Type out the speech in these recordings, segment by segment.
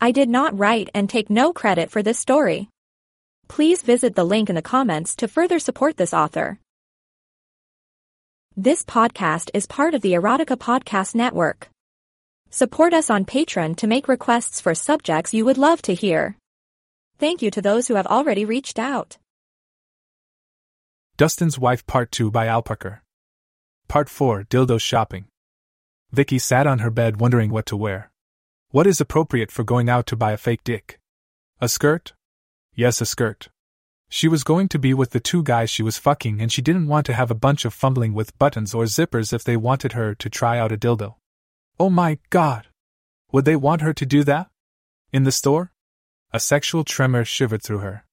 I did not write and take no credit for this story. Please visit the link in the comments to further support this author. This podcast is part of the Erotica Podcast Network. Support us on Patreon to make requests for subjects you would love to hear. Thank you to those who have already reached out. Dustin's Wife Part 2 by Al Parker. Part 4 Dildo Shopping. Vicky sat on her bed wondering what to wear. What is appropriate for going out to buy a fake dick? A skirt? Yes, a skirt. She was going to be with the two guys she was fucking and she didn't want to have a bunch of fumbling with buttons or zippers if they wanted her to try out a dildo. Oh my god! Would they want her to do that? In the store? A sexual tremor shivered through her.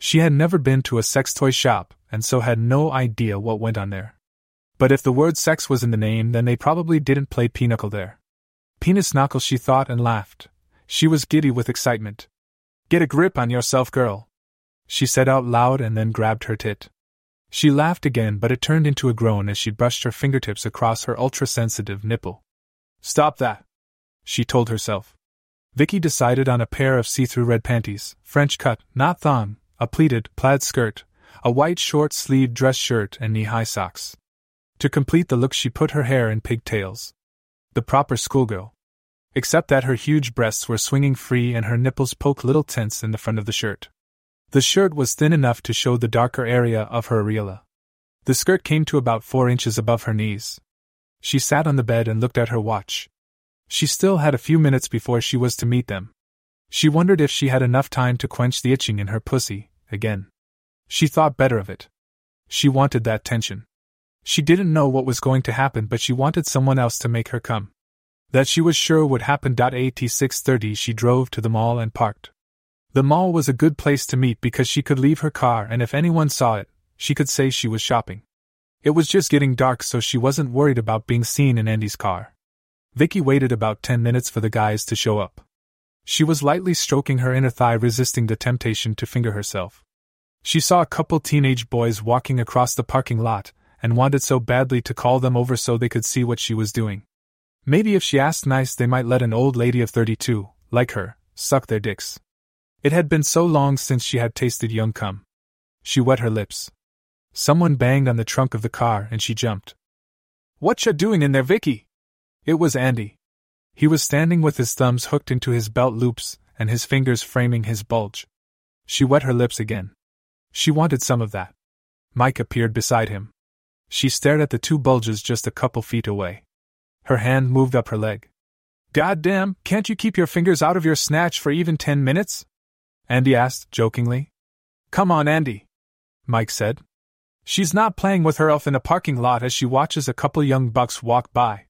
She had never been to a sex toy shop, and so had no idea what went on there. But if the word sex was in the name, then they probably didn't play pinochle there. Penis knuckle, she thought and laughed. She was giddy with excitement. Get a grip on yourself, girl. She said out loud and then grabbed her tit. She laughed again, but it turned into a groan as she brushed her fingertips across her ultra sensitive nipple. Stop that, she told herself. Vicky decided on a pair of see through red panties, French cut, not thong, a pleated, plaid skirt, a white short sleeved dress shirt, and knee high socks. To complete the look, she put her hair in pigtails. The proper schoolgirl. Except that her huge breasts were swinging free and her nipples poked little tents in the front of the shirt. The shirt was thin enough to show the darker area of her areola. The skirt came to about four inches above her knees. She sat on the bed and looked at her watch. She still had a few minutes before she was to meet them. She wondered if she had enough time to quench the itching in her pussy, again. She thought better of it. She wanted that tension. She didn't know what was going to happen, but she wanted someone else to make her come. That she was sure would happen. At 6:30 she drove to the mall and parked. The mall was a good place to meet because she could leave her car and if anyone saw it, she could say she was shopping. It was just getting dark so she wasn't worried about being seen in Andy's car. Vicky waited about 10 minutes for the guys to show up. She was lightly stroking her inner thigh resisting the temptation to finger herself. She saw a couple teenage boys walking across the parking lot and wanted so badly to call them over so they could see what she was doing. Maybe if she asked nice, they might let an old lady of 32, like her, suck their dicks. It had been so long since she had tasted young cum. She wet her lips. Someone banged on the trunk of the car and she jumped. Whatcha doing in there, Vicky? It was Andy. He was standing with his thumbs hooked into his belt loops and his fingers framing his bulge. She wet her lips again. She wanted some of that. Mike appeared beside him. She stared at the two bulges just a couple feet away. Her hand moved up her leg. Goddamn, can't you keep your fingers out of your snatch for even ten minutes? Andy asked, jokingly. Come on, Andy. Mike said. She's not playing with her elf in a parking lot as she watches a couple young bucks walk by.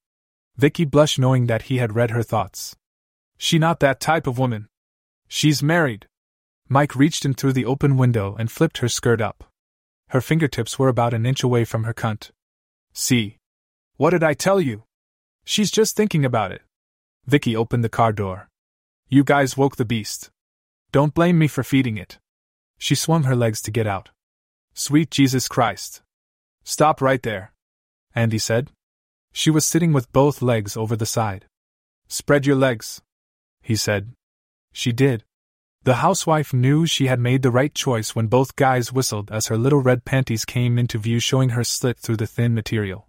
Vicky blushed knowing that he had read her thoughts. She not that type of woman. She's married. Mike reached in through the open window and flipped her skirt up. Her fingertips were about an inch away from her cunt. See. What did I tell you? She's just thinking about it. Vicky opened the car door. You guys woke the beast. Don't blame me for feeding it. She swung her legs to get out. Sweet Jesus Christ. Stop right there. Andy said. She was sitting with both legs over the side. Spread your legs. He said. She did. The housewife knew she had made the right choice when both guys whistled as her little red panties came into view, showing her slit through the thin material.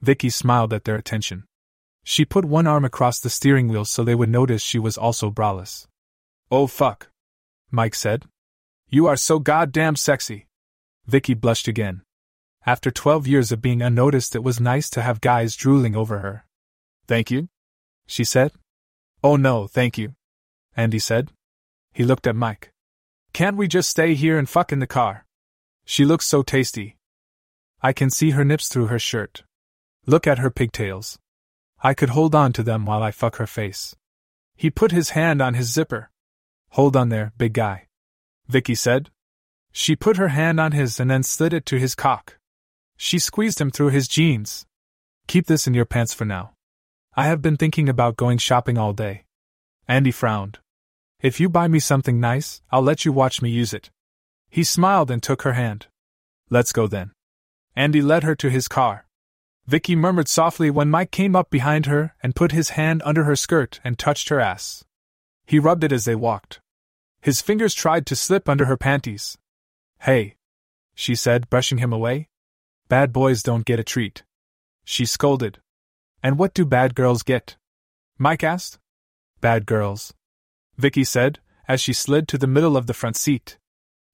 Vicky smiled at their attention. She put one arm across the steering wheel so they would notice she was also braless. Oh fuck. Mike said. You are so goddamn sexy. Vicky blushed again. After 12 years of being unnoticed, it was nice to have guys drooling over her. Thank you? She said. Oh no, thank you. Andy said. He looked at Mike. Can't we just stay here and fuck in the car? She looks so tasty. I can see her nips through her shirt. Look at her pigtails. I could hold on to them while I fuck her face. He put his hand on his zipper. Hold on there, big guy. Vicky said. She put her hand on his and then slid it to his cock. She squeezed him through his jeans. Keep this in your pants for now. I have been thinking about going shopping all day. Andy frowned. If you buy me something nice, I'll let you watch me use it. He smiled and took her hand. Let's go then. Andy led her to his car. Vicky murmured softly when Mike came up behind her and put his hand under her skirt and touched her ass. He rubbed it as they walked. His fingers tried to slip under her panties. Hey, she said, brushing him away. Bad boys don't get a treat. She scolded. And what do bad girls get? Mike asked. Bad girls. Vicky said, as she slid to the middle of the front seat.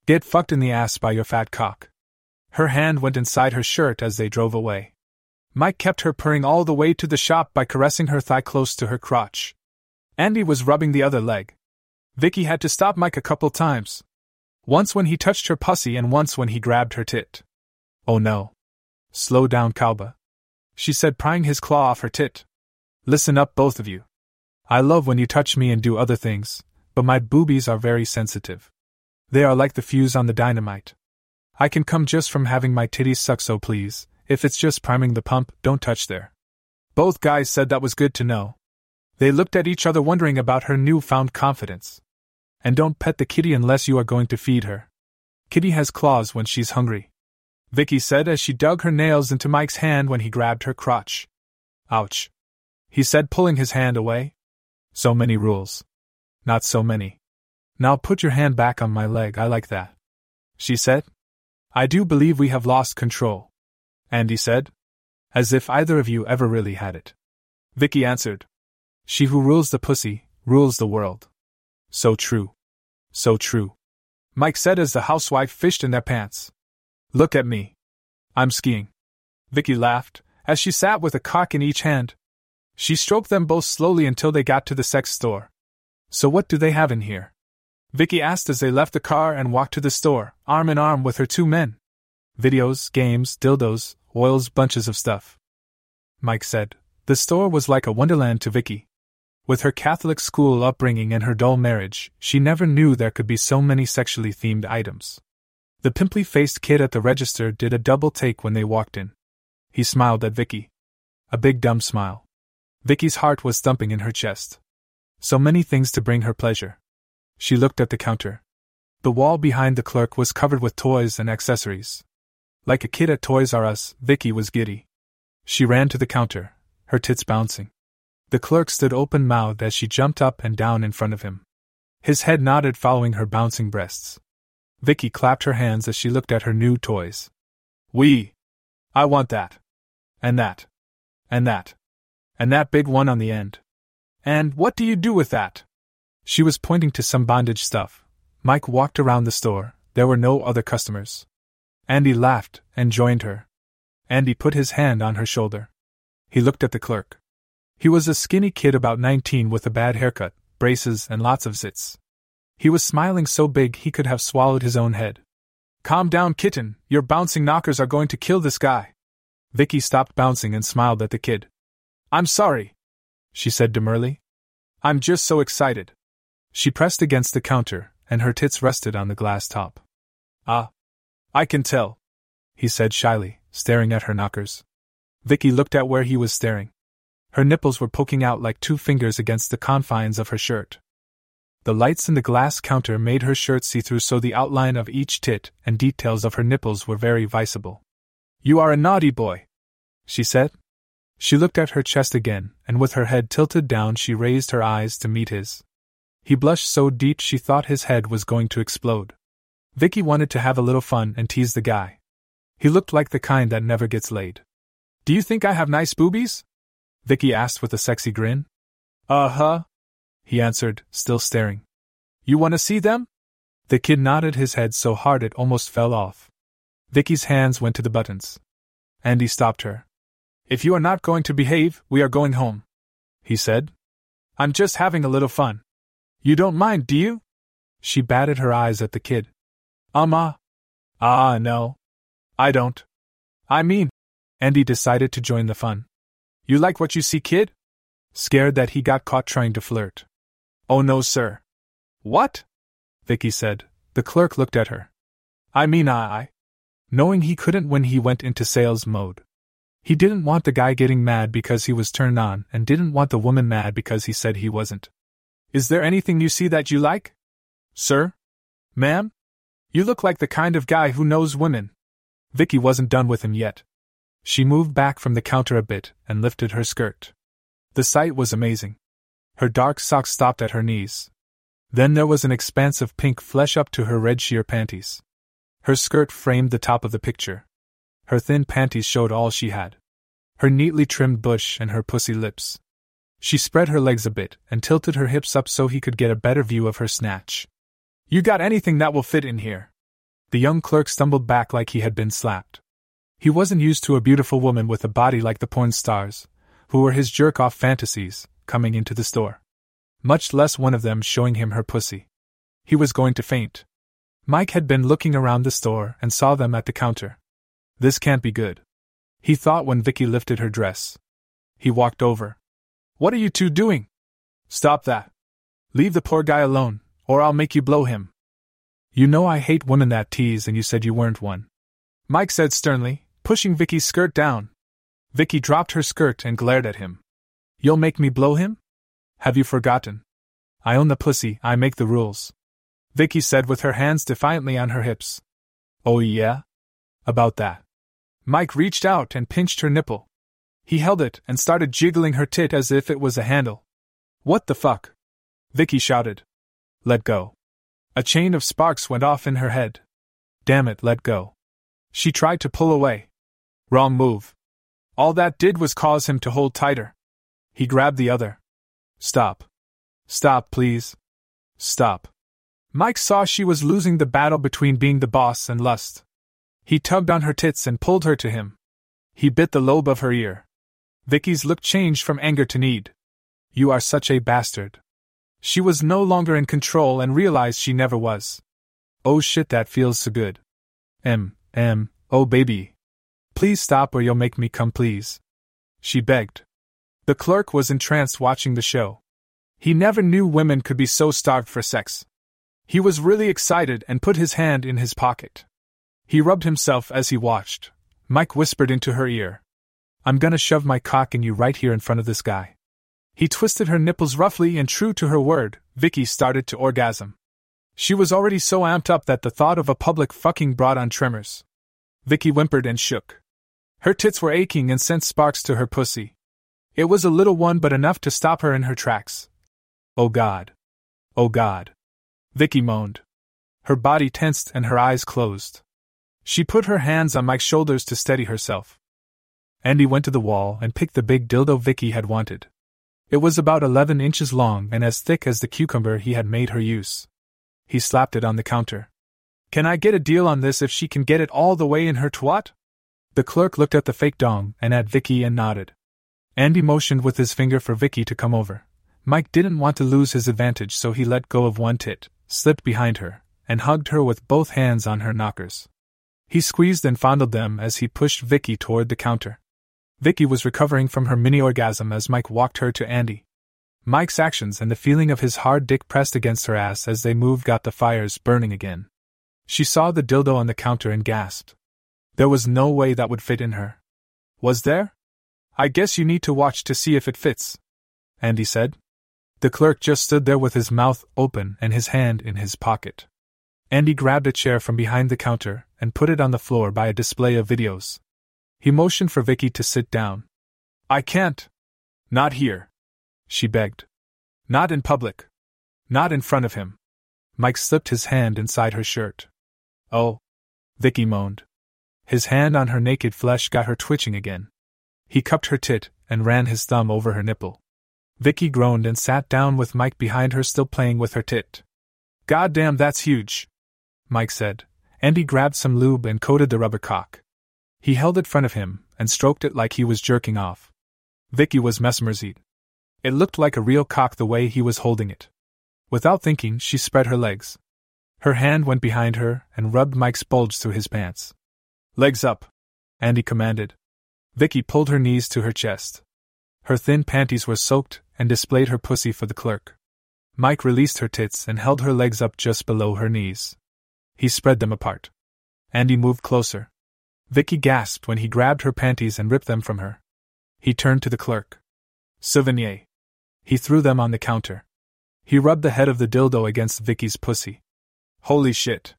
Get fucked in the ass by your fat cock. Her hand went inside her shirt as they drove away. Mike kept her purring all the way to the shop by caressing her thigh close to her crotch. Andy was rubbing the other leg. Vicky had to stop Mike a couple times. Once when he touched her pussy and once when he grabbed her tit. Oh no. Slow down, Kalba. She said, prying his claw off her tit. Listen up, both of you. I love when you touch me and do other things, but my boobies are very sensitive. They are like the fuse on the dynamite. I can come just from having my titties suck, so please, if it's just priming the pump, don't touch there. Both guys said that was good to know. They looked at each other wondering about her newfound confidence. And don't pet the kitty unless you are going to feed her. Kitty has claws when she's hungry. Vicky said as she dug her nails into Mike's hand when he grabbed her crotch. Ouch. He said, pulling his hand away. So many rules. Not so many. Now put your hand back on my leg, I like that. She said. I do believe we have lost control. Andy said. As if either of you ever really had it. Vicky answered. She who rules the pussy, rules the world. So true. So true. Mike said as the housewife fished in their pants. Look at me. I'm skiing. Vicky laughed, as she sat with a cock in each hand. She stroked them both slowly until they got to the sex store. So what do they have in here? Vicky asked as they left the car and walked to the store, arm in arm with her two men. Videos, games, dildos, oils, bunches of stuff. Mike said. The store was like a wonderland to Vicky. With her Catholic school upbringing and her dull marriage, she never knew there could be so many sexually themed items. The pimply faced kid at the register did a double take when they walked in. He smiled at Vicky. A big dumb smile. Vicky's heart was thumping in her chest. So many things to bring her pleasure. She looked at the counter. The wall behind the clerk was covered with toys and accessories. Like a kid at Toys R Us, Vicky was giddy. She ran to the counter, her tits bouncing. The clerk stood open mouthed as she jumped up and down in front of him. His head nodded following her bouncing breasts. Vicky clapped her hands as she looked at her new toys. We! I want that. And that. And that. And that big one on the end. And what do you do with that? She was pointing to some bondage stuff. Mike walked around the store. There were no other customers. Andy laughed and joined her. Andy put his hand on her shoulder. He looked at the clerk. He was a skinny kid about 19 with a bad haircut, braces, and lots of zits. He was smiling so big he could have swallowed his own head. Calm down, kitten, your bouncing knockers are going to kill this guy. Vicky stopped bouncing and smiled at the kid. I'm sorry, she said demurely. I'm just so excited. She pressed against the counter, and her tits rested on the glass top. Ah. I can tell, he said shyly, staring at her knockers. Vicky looked at where he was staring. Her nipples were poking out like two fingers against the confines of her shirt. The lights in the glass counter made her shirt see through, so the outline of each tit and details of her nipples were very visible. You are a naughty boy, she said. She looked at her chest again, and with her head tilted down, she raised her eyes to meet his. He blushed so deep she thought his head was going to explode. Vicky wanted to have a little fun and tease the guy. He looked like the kind that never gets laid. Do you think I have nice boobies? Vicky asked with a sexy grin. Uh huh, he answered, still staring. You want to see them? The kid nodded his head so hard it almost fell off. Vicky's hands went to the buttons. Andy stopped her. If you are not going to behave, we are going home, he said. I'm just having a little fun. You don't mind, do you? She batted her eyes at the kid. Um, Ah, no. I don't. I mean, Andy decided to join the fun. You like what you see, kid? Scared that he got caught trying to flirt. Oh no, sir. What? Vicky said. The clerk looked at her. I mean, I. Knowing he couldn't when he went into sales mode. He didn't want the guy getting mad because he was turned on, and didn't want the woman mad because he said he wasn't. Is there anything you see that you like? Sir? Ma'am? You look like the kind of guy who knows women. Vicky wasn't done with him yet. She moved back from the counter a bit and lifted her skirt. The sight was amazing. Her dark socks stopped at her knees. Then there was an expanse of pink flesh up to her red sheer panties. Her skirt framed the top of the picture. Her thin panties showed all she had her neatly trimmed bush and her pussy lips. She spread her legs a bit and tilted her hips up so he could get a better view of her snatch. You got anything that will fit in here? The young clerk stumbled back like he had been slapped. He wasn't used to a beautiful woman with a body like the porn stars, who were his jerk off fantasies, coming into the store. Much less one of them showing him her pussy. He was going to faint. Mike had been looking around the store and saw them at the counter. This can't be good. He thought when Vicky lifted her dress. He walked over. What are you two doing? Stop that. Leave the poor guy alone, or I'll make you blow him. You know I hate women that tease, and you said you weren't one. Mike said sternly, pushing Vicky's skirt down. Vicky dropped her skirt and glared at him. You'll make me blow him? Have you forgotten? I own the pussy, I make the rules. Vicky said with her hands defiantly on her hips. Oh, yeah? About that. Mike reached out and pinched her nipple. He held it and started jiggling her tit as if it was a handle. What the fuck? Vicky shouted. Let go. A chain of sparks went off in her head. Damn it, let go. She tried to pull away. Wrong move. All that did was cause him to hold tighter. He grabbed the other. Stop. Stop, please. Stop. Mike saw she was losing the battle between being the boss and lust. He tugged on her tits and pulled her to him. He bit the lobe of her ear. Vicky's look changed from anger to need. You are such a bastard. She was no longer in control and realized she never was. Oh shit, that feels so good. M, M, oh baby. Please stop or you'll make me come, please. She begged. The clerk was entranced watching the show. He never knew women could be so starved for sex. He was really excited and put his hand in his pocket. He rubbed himself as he watched. Mike whispered into her ear, I'm gonna shove my cock in you right here in front of this guy. He twisted her nipples roughly and true to her word, Vicky started to orgasm. She was already so amped up that the thought of a public fucking brought on tremors. Vicky whimpered and shook. Her tits were aching and sent sparks to her pussy. It was a little one but enough to stop her in her tracks. Oh God. Oh God. Vicky moaned. Her body tensed and her eyes closed. She put her hands on Mike's shoulders to steady herself. Andy went to the wall and picked the big dildo Vicky had wanted. It was about 11 inches long and as thick as the cucumber he had made her use. He slapped it on the counter. Can I get a deal on this if she can get it all the way in her twat? The clerk looked at the fake dong and at Vicky and nodded. Andy motioned with his finger for Vicky to come over. Mike didn't want to lose his advantage, so he let go of one tit, slipped behind her, and hugged her with both hands on her knockers. He squeezed and fondled them as he pushed Vicky toward the counter. Vicky was recovering from her mini orgasm as Mike walked her to Andy. Mike's actions and the feeling of his hard dick pressed against her ass as they moved got the fires burning again. She saw the dildo on the counter and gasped. There was no way that would fit in her. Was there? I guess you need to watch to see if it fits, Andy said. The clerk just stood there with his mouth open and his hand in his pocket. Andy grabbed a chair from behind the counter and put it on the floor by a display of videos. He motioned for Vicky to sit down. I can't. Not here. She begged. Not in public. Not in front of him. Mike slipped his hand inside her shirt. Oh. Vicky moaned. His hand on her naked flesh got her twitching again. He cupped her tit and ran his thumb over her nipple. Vicky groaned and sat down with Mike behind her still playing with her tit. God damn, that's huge, Mike said, and he grabbed some lube and coated the rubber cock. He held it front of him and stroked it like he was jerking off. Vicky was mesmerized. It looked like a real cock the way he was holding it. Without thinking, she spread her legs. Her hand went behind her and rubbed Mike's bulge through his pants. Legs up, Andy commanded. Vicky pulled her knees to her chest. Her thin panties were soaked and displayed her pussy for the clerk. Mike released her tits and held her legs up just below her knees. He spread them apart. Andy moved closer. Vicky gasped when he grabbed her panties and ripped them from her. He turned to the clerk. Souvenir. He threw them on the counter. He rubbed the head of the dildo against Vicky's pussy. Holy shit.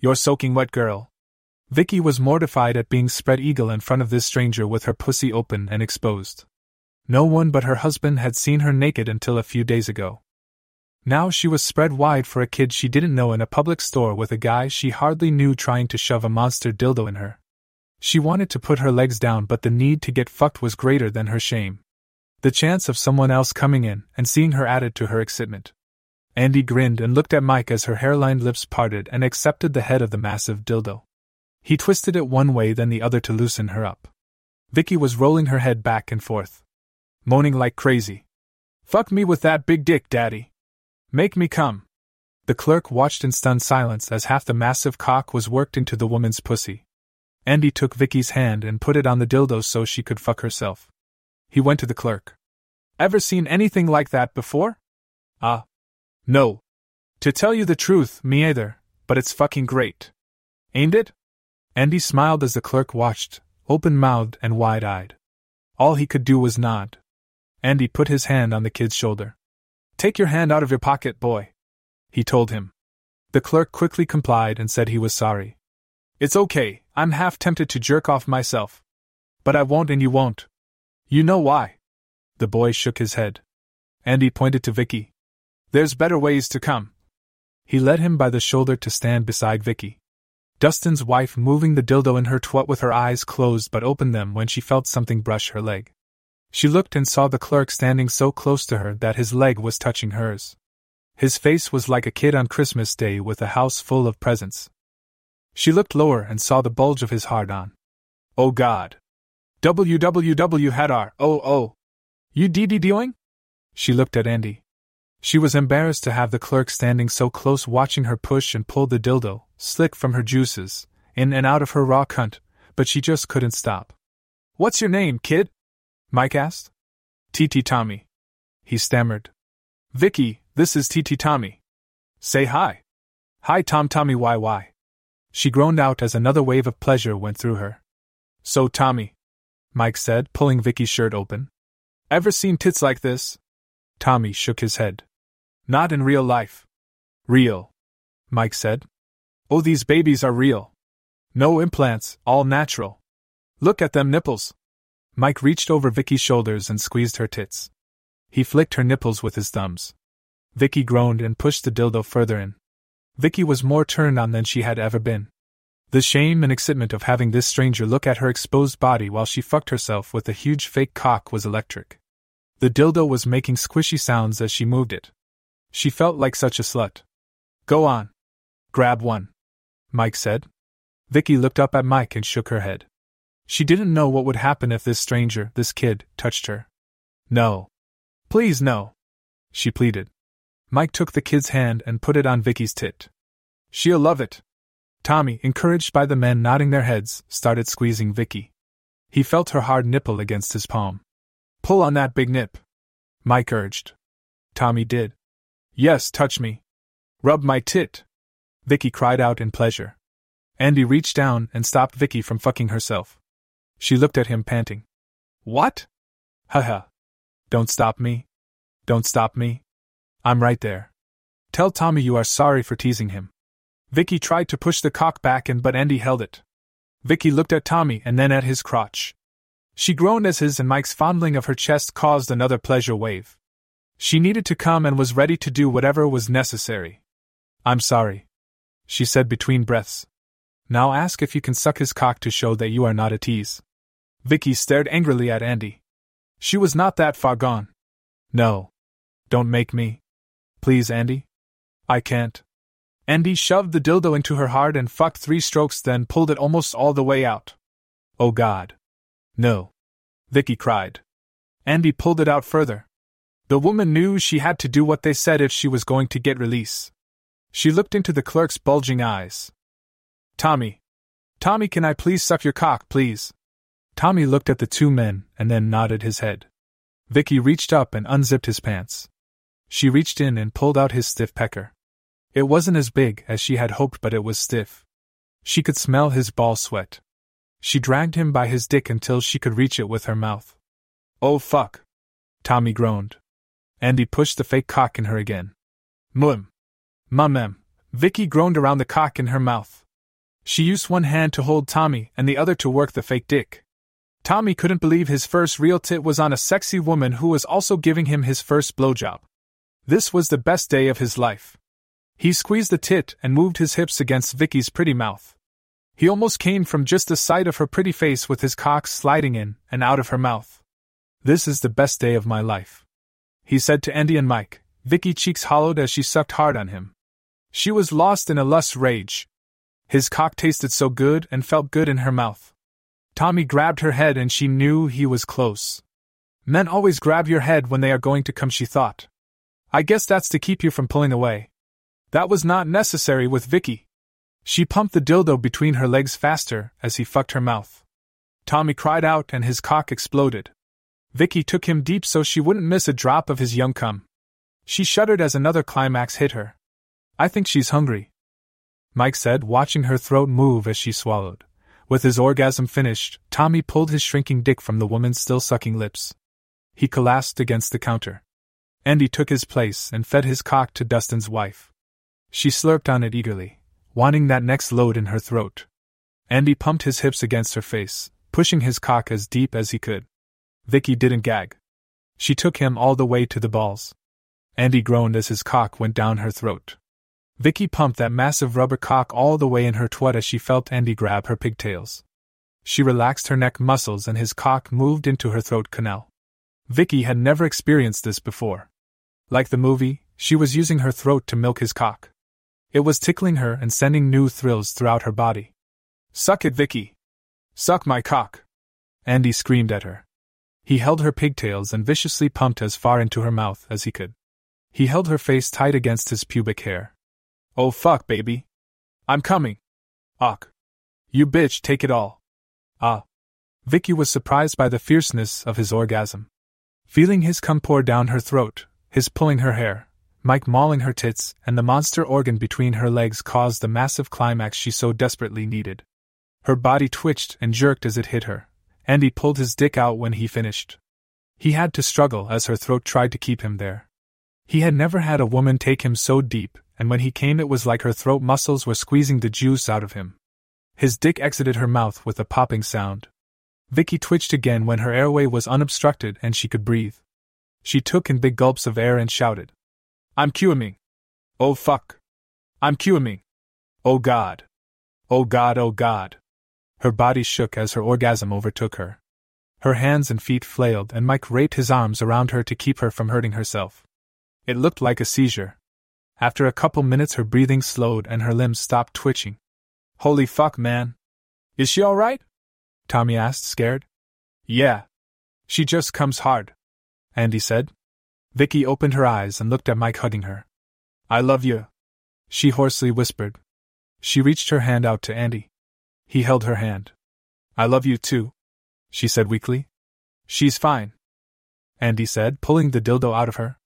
You're soaking wet, girl. Vicky was mortified at being spread eagle in front of this stranger with her pussy open and exposed. No one but her husband had seen her naked until a few days ago. Now she was spread wide for a kid she didn't know in a public store with a guy she hardly knew trying to shove a monster dildo in her. She wanted to put her legs down, but the need to get fucked was greater than her shame. The chance of someone else coming in and seeing her added to her excitement. Andy grinned and looked at Mike as her hairline lips parted and accepted the head of the massive dildo. He twisted it one way then the other to loosen her up. Vicky was rolling her head back and forth, moaning like crazy. Fuck me with that big dick, daddy. Make me come. The clerk watched in stunned silence as half the massive cock was worked into the woman's pussy. Andy took Vicky's hand and put it on the dildo so she could fuck herself. He went to the clerk. Ever seen anything like that before? Ah. Uh, no. To tell you the truth, me either, but it's fucking great. Ain't it? Andy smiled as the clerk watched, open mouthed and wide eyed. All he could do was nod. Andy put his hand on the kid's shoulder. Take your hand out of your pocket, boy. He told him. The clerk quickly complied and said he was sorry. It's okay, I'm half tempted to jerk off myself. But I won't and you won't. You know why. The boy shook his head. Andy pointed to Vicky. There's better ways to come. He led him by the shoulder to stand beside Vicky. Dustin's wife moving the dildo in her twat with her eyes closed but opened them when she felt something brush her leg. She looked and saw the clerk standing so close to her that his leg was touching hers. His face was like a kid on Christmas Day with a house full of presents. She looked lower and saw the bulge of his hard on. Oh God. WWW had our, oh oh. You DD doing? She looked at Andy. She was embarrassed to have the clerk standing so close watching her push and pull the dildo, slick from her juices, in and out of her raw cunt, but she just couldn't stop. What's your name, kid? Mike asked. TT Tommy. He stammered. Vicky, this is TT Tommy. Say hi. Hi Tom Tommy YY. She groaned out as another wave of pleasure went through her. So Tommy, Mike said, pulling Vicky's shirt open. Ever seen tits like this? Tommy shook his head. Not in real life. Real. Mike said. Oh, these babies are real. No implants, all natural. Look at them nipples. Mike reached over Vicky's shoulders and squeezed her tits. He flicked her nipples with his thumbs. Vicky groaned and pushed the dildo further in. Vicky was more turned on than she had ever been. The shame and excitement of having this stranger look at her exposed body while she fucked herself with a huge fake cock was electric. The dildo was making squishy sounds as she moved it. She felt like such a slut. Go on. Grab one. Mike said. Vicky looked up at Mike and shook her head. She didn't know what would happen if this stranger, this kid, touched her. No. Please, no. She pleaded. Mike took the kid's hand and put it on Vicky's tit. She'll love it. Tommy, encouraged by the men nodding their heads, started squeezing Vicky. He felt her hard nipple against his palm. Pull on that big nip. Mike urged. Tommy did. Yes, touch me. Rub my tit. Vicky cried out in pleasure. Andy reached down and stopped Vicky from fucking herself. She looked at him, panting. What? Haha. Don't stop me. Don't stop me. I'm right there. Tell Tommy you are sorry for teasing him. Vicky tried to push the cock back and but Andy held it. Vicky looked at Tommy and then at his crotch. She groaned as his and Mike's fondling of her chest caused another pleasure wave. She needed to come and was ready to do whatever was necessary. I'm sorry, she said between breaths. Now ask if you can suck his cock to show that you are not a tease. Vicky stared angrily at Andy. She was not that far gone. No. Don't make me. Please, Andy. I can't. Andy shoved the dildo into her hard and fucked three strokes, then pulled it almost all the way out. Oh God. No. Vicky cried. Andy pulled it out further. The woman knew she had to do what they said if she was going to get release. She looked into the clerk's bulging eyes. Tommy. Tommy, can I please suck your cock, please? Tommy looked at the two men and then nodded his head. Vicky reached up and unzipped his pants. She reached in and pulled out his stiff pecker. It wasn't as big as she had hoped, but it was stiff. She could smell his ball sweat. She dragged him by his dick until she could reach it with her mouth. Oh fuck. Tommy groaned. Andy pushed the fake cock in her again. Mum. Mum Vicky groaned around the cock in her mouth. She used one hand to hold Tommy and the other to work the fake dick. Tommy couldn't believe his first real tit was on a sexy woman who was also giving him his first blowjob. This was the best day of his life. He squeezed the tit and moved his hips against Vicky's pretty mouth. He almost came from just the sight of her pretty face with his cock sliding in and out of her mouth. This is the best day of my life. He said to Andy and Mike, Vicky cheeks hollowed as she sucked hard on him. She was lost in a lust rage. His cock tasted so good and felt good in her mouth. Tommy grabbed her head and she knew he was close. Men always grab your head when they are going to come, she thought. I guess that's to keep you from pulling away. That was not necessary with Vicky. She pumped the dildo between her legs faster as he fucked her mouth. Tommy cried out and his cock exploded. Vicky took him deep so she wouldn't miss a drop of his young cum. She shuddered as another climax hit her. I think she's hungry. Mike said, watching her throat move as she swallowed. With his orgasm finished, Tommy pulled his shrinking dick from the woman's still sucking lips. He collapsed against the counter. Andy took his place and fed his cock to Dustin's wife. She slurped on it eagerly wanting that next load in her throat. Andy pumped his hips against her face, pushing his cock as deep as he could. Vicky didn't gag. She took him all the way to the balls. Andy groaned as his cock went down her throat. Vicky pumped that massive rubber cock all the way in her twat as she felt Andy grab her pigtails. She relaxed her neck muscles and his cock moved into her throat canal. Vicky had never experienced this before. Like the movie, she was using her throat to milk his cock. It was tickling her and sending new thrills throughout her body. Suck it, Vicky! Suck my cock! Andy screamed at her. He held her pigtails and viciously pumped as far into her mouth as he could. He held her face tight against his pubic hair. Oh fuck, baby! I'm coming! Ock! You bitch, take it all! Ah! Vicky was surprised by the fierceness of his orgasm. Feeling his cum pour down her throat, his pulling her hair, Mike mauling her tits, and the monster organ between her legs caused the massive climax she so desperately needed. Her body twitched and jerked as it hit her, and he pulled his dick out when he finished. He had to struggle as her throat tried to keep him there. He had never had a woman take him so deep, and when he came, it was like her throat muscles were squeezing the juice out of him. His dick exited her mouth with a popping sound. Vicky twitched again when her airway was unobstructed and she could breathe. She took in big gulps of air and shouted, I'm QMing. Oh fuck. I'm QMing. Oh god. Oh god, oh god. Her body shook as her orgasm overtook her. Her hands and feet flailed, and Mike raped his arms around her to keep her from hurting herself. It looked like a seizure. After a couple minutes, her breathing slowed and her limbs stopped twitching. Holy fuck, man. Is she alright? Tommy asked, scared. Yeah. She just comes hard. Andy said. Vicky opened her eyes and looked at Mike hugging her. I love you. She hoarsely whispered. She reached her hand out to Andy. He held her hand. I love you too, she said weakly. She's fine. Andy said, pulling the dildo out of her.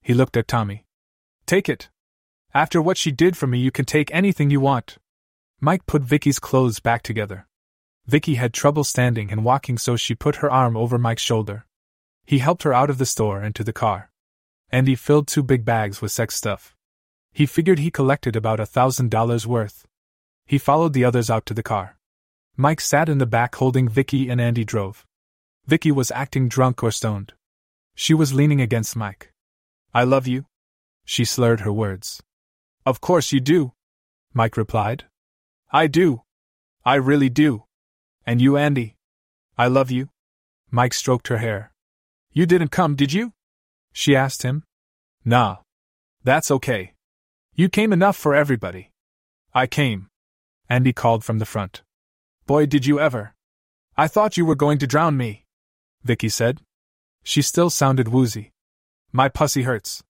He looked at Tommy. Take it. After what she did for me, you can take anything you want. Mike put Vicky's clothes back together. Vicky had trouble standing and walking, so she put her arm over Mike's shoulder. He helped her out of the store and to the car. Andy filled two big bags with sex stuff. He figured he collected about a thousand dollars worth. He followed the others out to the car. Mike sat in the back holding Vicky and Andy drove. Vicky was acting drunk or stoned. She was leaning against Mike. I love you. She slurred her words. Of course you do, Mike replied. I do. I really do. And you, Andy? I love you. Mike stroked her hair. You didn't come, did you? She asked him. Nah. That's okay. You came enough for everybody. I came. Andy called from the front. Boy, did you ever. I thought you were going to drown me. Vicky said. She still sounded woozy. My pussy hurts.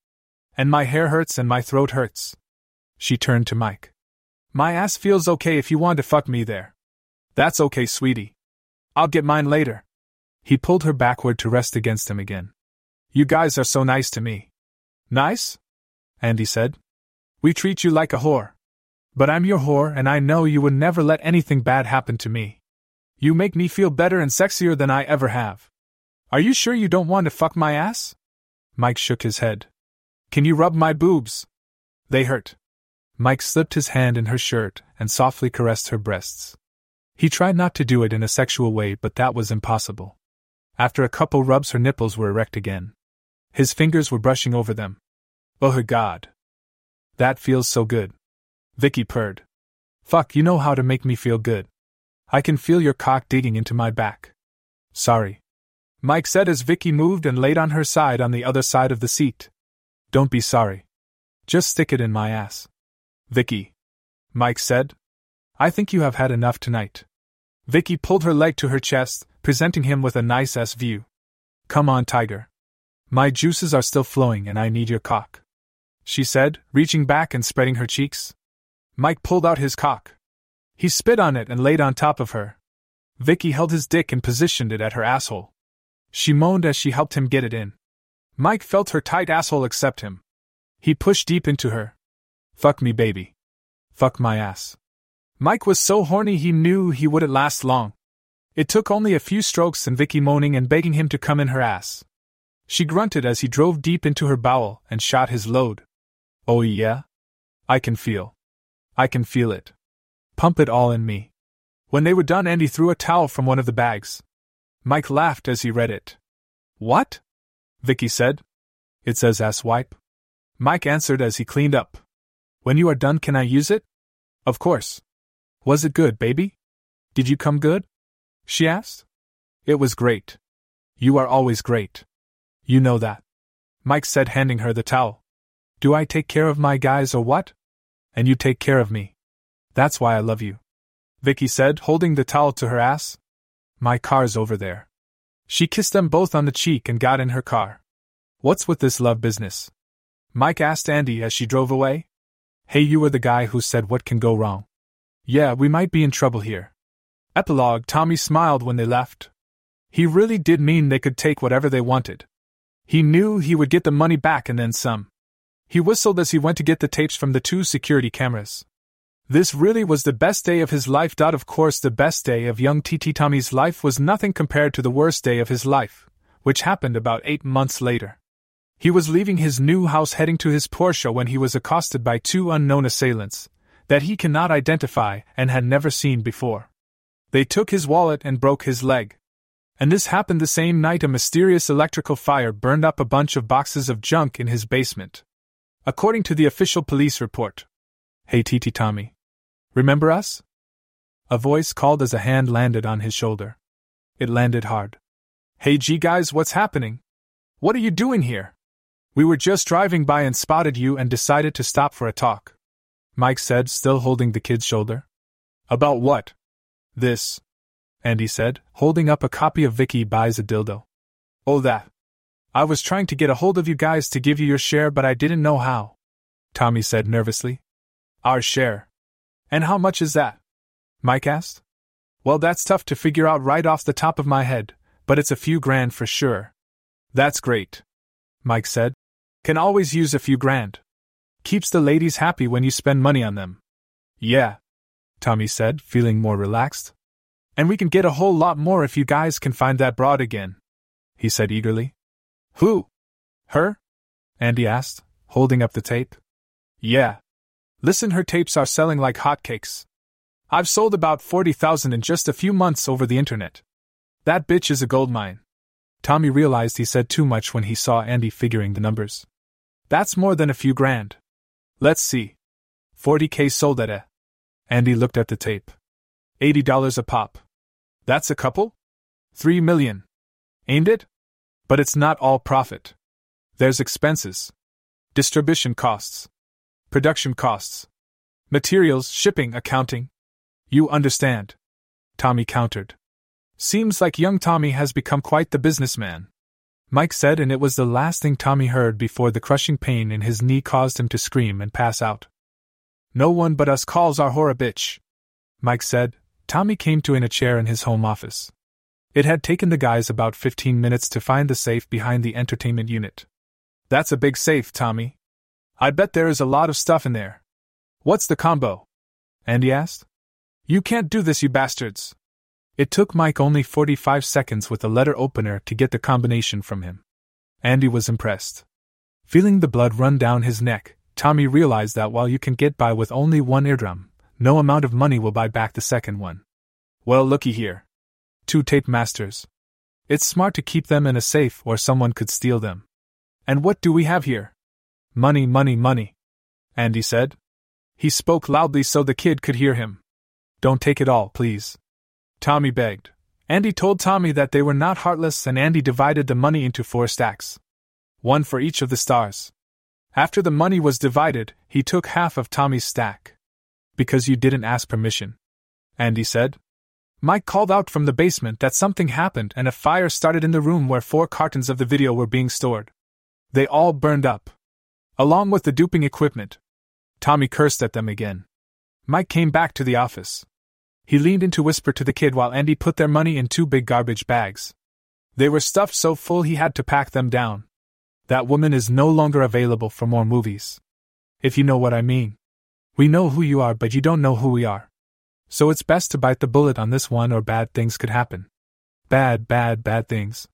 And my hair hurts and my throat hurts. She turned to Mike. My ass feels okay if you want to fuck me there. That's okay, sweetie. I'll get mine later. He pulled her backward to rest against him again. You guys are so nice to me. Nice? Andy said. We treat you like a whore. But I'm your whore, and I know you would never let anything bad happen to me. You make me feel better and sexier than I ever have. Are you sure you don't want to fuck my ass? Mike shook his head. Can you rub my boobs? They hurt. Mike slipped his hand in her shirt and softly caressed her breasts. He tried not to do it in a sexual way, but that was impossible. After a couple rubs, her nipples were erect again. His fingers were brushing over them. Oh, her God. That feels so good. Vicky purred. Fuck, you know how to make me feel good. I can feel your cock digging into my back. Sorry. Mike said as Vicky moved and laid on her side on the other side of the seat. Don't be sorry. Just stick it in my ass. Vicky. Mike said. I think you have had enough tonight. Vicky pulled her leg to her chest, presenting him with a nice S view. Come on, Tiger. My juices are still flowing and I need your cock. She said, reaching back and spreading her cheeks. Mike pulled out his cock. He spit on it and laid on top of her. Vicky held his dick and positioned it at her asshole. She moaned as she helped him get it in. Mike felt her tight asshole accept him. He pushed deep into her. Fuck me, baby. Fuck my ass. Mike was so horny he knew he wouldn't last long. It took only a few strokes and Vicky moaning and begging him to come in her ass. She grunted as he drove deep into her bowel and shot his load. Oh, yeah? I can feel. I can feel it. Pump it all in me. When they were done, Andy threw a towel from one of the bags. Mike laughed as he read it. What? Vicky said. It says ass wipe. Mike answered as he cleaned up. When you are done, can I use it? Of course. Was it good, baby? Did you come good? She asked. It was great. You are always great. You know that. Mike said, handing her the towel. Do I take care of my guys or what? And you take care of me. That's why I love you. Vicky said, holding the towel to her ass. My car's over there. She kissed them both on the cheek and got in her car. What's with this love business? Mike asked Andy as she drove away. Hey, you were the guy who said what can go wrong. Yeah, we might be in trouble here. Epilogue Tommy smiled when they left. He really did mean they could take whatever they wanted. He knew he would get the money back and then some. He whistled as he went to get the tapes from the two security cameras. This really was the best day of his life. Of course, the best day of young TT Tommy's life was nothing compared to the worst day of his life, which happened about eight months later. He was leaving his new house heading to his Porsche when he was accosted by two unknown assailants that he cannot identify and had never seen before. They took his wallet and broke his leg. And this happened the same night a mysterious electrical fire burned up a bunch of boxes of junk in his basement. According to the official police report. Hey, TT Tommy. Remember us? A voice called as a hand landed on his shoulder. It landed hard. Hey, G guys, what's happening? What are you doing here? We were just driving by and spotted you and decided to stop for a talk. Mike said, still holding the kid's shoulder. About what? This. Andy said, holding up a copy of Vicky Buys a Dildo. Oh, that. I was trying to get a hold of you guys to give you your share, but I didn't know how. Tommy said nervously. Our share. And how much is that? Mike asked. Well, that's tough to figure out right off the top of my head, but it's a few grand for sure. That's great. Mike said. Can always use a few grand. Keeps the ladies happy when you spend money on them. Yeah. Tommy said, feeling more relaxed. And we can get a whole lot more if you guys can find that broad again. He said eagerly. Who? Her? Andy asked, holding up the tape. Yeah, Listen, her tapes are selling like hotcakes. I've sold about 40,000 in just a few months over the internet. That bitch is a gold mine. Tommy realized he said too much when he saw Andy figuring the numbers. That's more than a few grand. Let's see. 40k sold at a. Andy looked at the tape. $80 a pop. That's a couple? Three million. Ain't it? But it's not all profit. There's expenses. Distribution costs production costs, materials, shipping, accounting. You understand. Tommy countered. Seems like young Tommy has become quite the businessman. Mike said, and it was the last thing Tommy heard before the crushing pain in his knee caused him to scream and pass out. No one but us calls our whore a bitch. Mike said. Tommy came to in a chair in his home office. It had taken the guys about 15 minutes to find the safe behind the entertainment unit. That's a big safe, Tommy. I bet there is a lot of stuff in there. What's the combo? Andy asked. You can't do this, you bastards. It took Mike only 45 seconds with a letter opener to get the combination from him. Andy was impressed. Feeling the blood run down his neck, Tommy realized that while you can get by with only one eardrum, no amount of money will buy back the second one. Well, looky here. Two tape masters. It's smart to keep them in a safe or someone could steal them. And what do we have here? Money, money, money. Andy said. He spoke loudly so the kid could hear him. Don't take it all, please. Tommy begged. Andy told Tommy that they were not heartless, and Andy divided the money into four stacks one for each of the stars. After the money was divided, he took half of Tommy's stack. Because you didn't ask permission. Andy said. Mike called out from the basement that something happened and a fire started in the room where four cartons of the video were being stored. They all burned up. Along with the duping equipment. Tommy cursed at them again. Mike came back to the office. He leaned in to whisper to the kid while Andy put their money in two big garbage bags. They were stuffed so full he had to pack them down. That woman is no longer available for more movies. If you know what I mean. We know who you are, but you don't know who we are. So it's best to bite the bullet on this one, or bad things could happen. Bad, bad, bad things.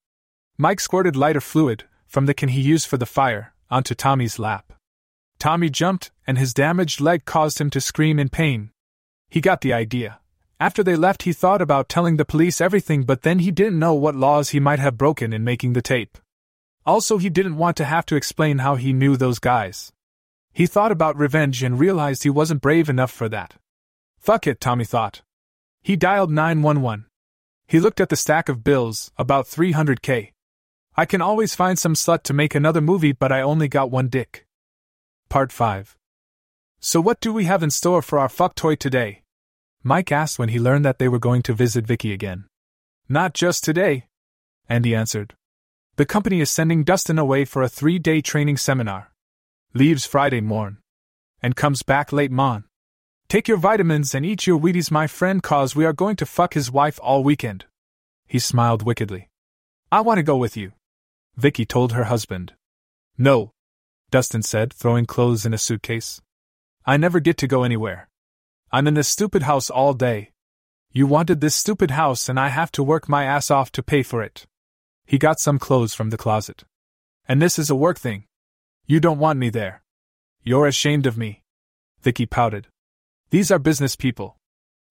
Mike squirted lighter fluid, from the can he used for the fire, onto Tommy's lap. Tommy jumped, and his damaged leg caused him to scream in pain. He got the idea. After they left, he thought about telling the police everything, but then he didn't know what laws he might have broken in making the tape. Also, he didn't want to have to explain how he knew those guys. He thought about revenge and realized he wasn't brave enough for that. Fuck it, Tommy thought. He dialed 911. He looked at the stack of bills, about 300k. I can always find some slut to make another movie, but I only got one dick. Part 5. So, what do we have in store for our fuck toy today? Mike asked when he learned that they were going to visit Vicky again. Not just today. Andy answered. The company is sending Dustin away for a three day training seminar. Leaves Friday morn. And comes back late mon. Take your vitamins and eat your Wheaties, my friend, cause we are going to fuck his wife all weekend. He smiled wickedly. I want to go with you. Vicky told her husband. No. Dustin said, throwing clothes in a suitcase. I never get to go anywhere. I'm in this stupid house all day. You wanted this stupid house and I have to work my ass off to pay for it. He got some clothes from the closet. And this is a work thing. You don't want me there. You're ashamed of me. Vicky pouted. These are business people.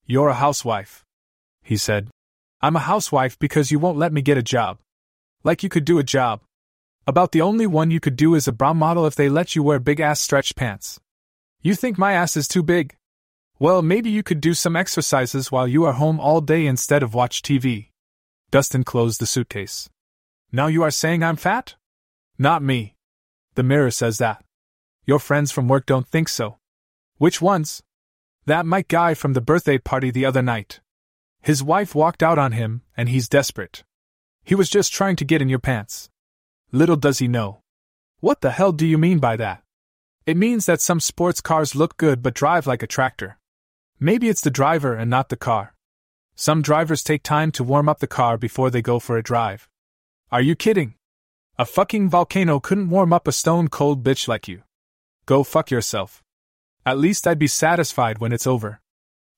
You're a housewife. He said. I'm a housewife because you won't let me get a job. Like you could do a job. About the only one you could do is a bra model if they let you wear big ass stretched pants. You think my ass is too big? Well, maybe you could do some exercises while you are home all day instead of watch TV. Dustin closed the suitcase. Now you are saying I'm fat? Not me. The mirror says that. Your friends from work don't think so. Which ones? That Mike guy from the birthday party the other night. His wife walked out on him, and he's desperate. He was just trying to get in your pants. Little does he know. What the hell do you mean by that? It means that some sports cars look good but drive like a tractor. Maybe it's the driver and not the car. Some drivers take time to warm up the car before they go for a drive. Are you kidding? A fucking volcano couldn't warm up a stone cold bitch like you. Go fuck yourself. At least I'd be satisfied when it's over.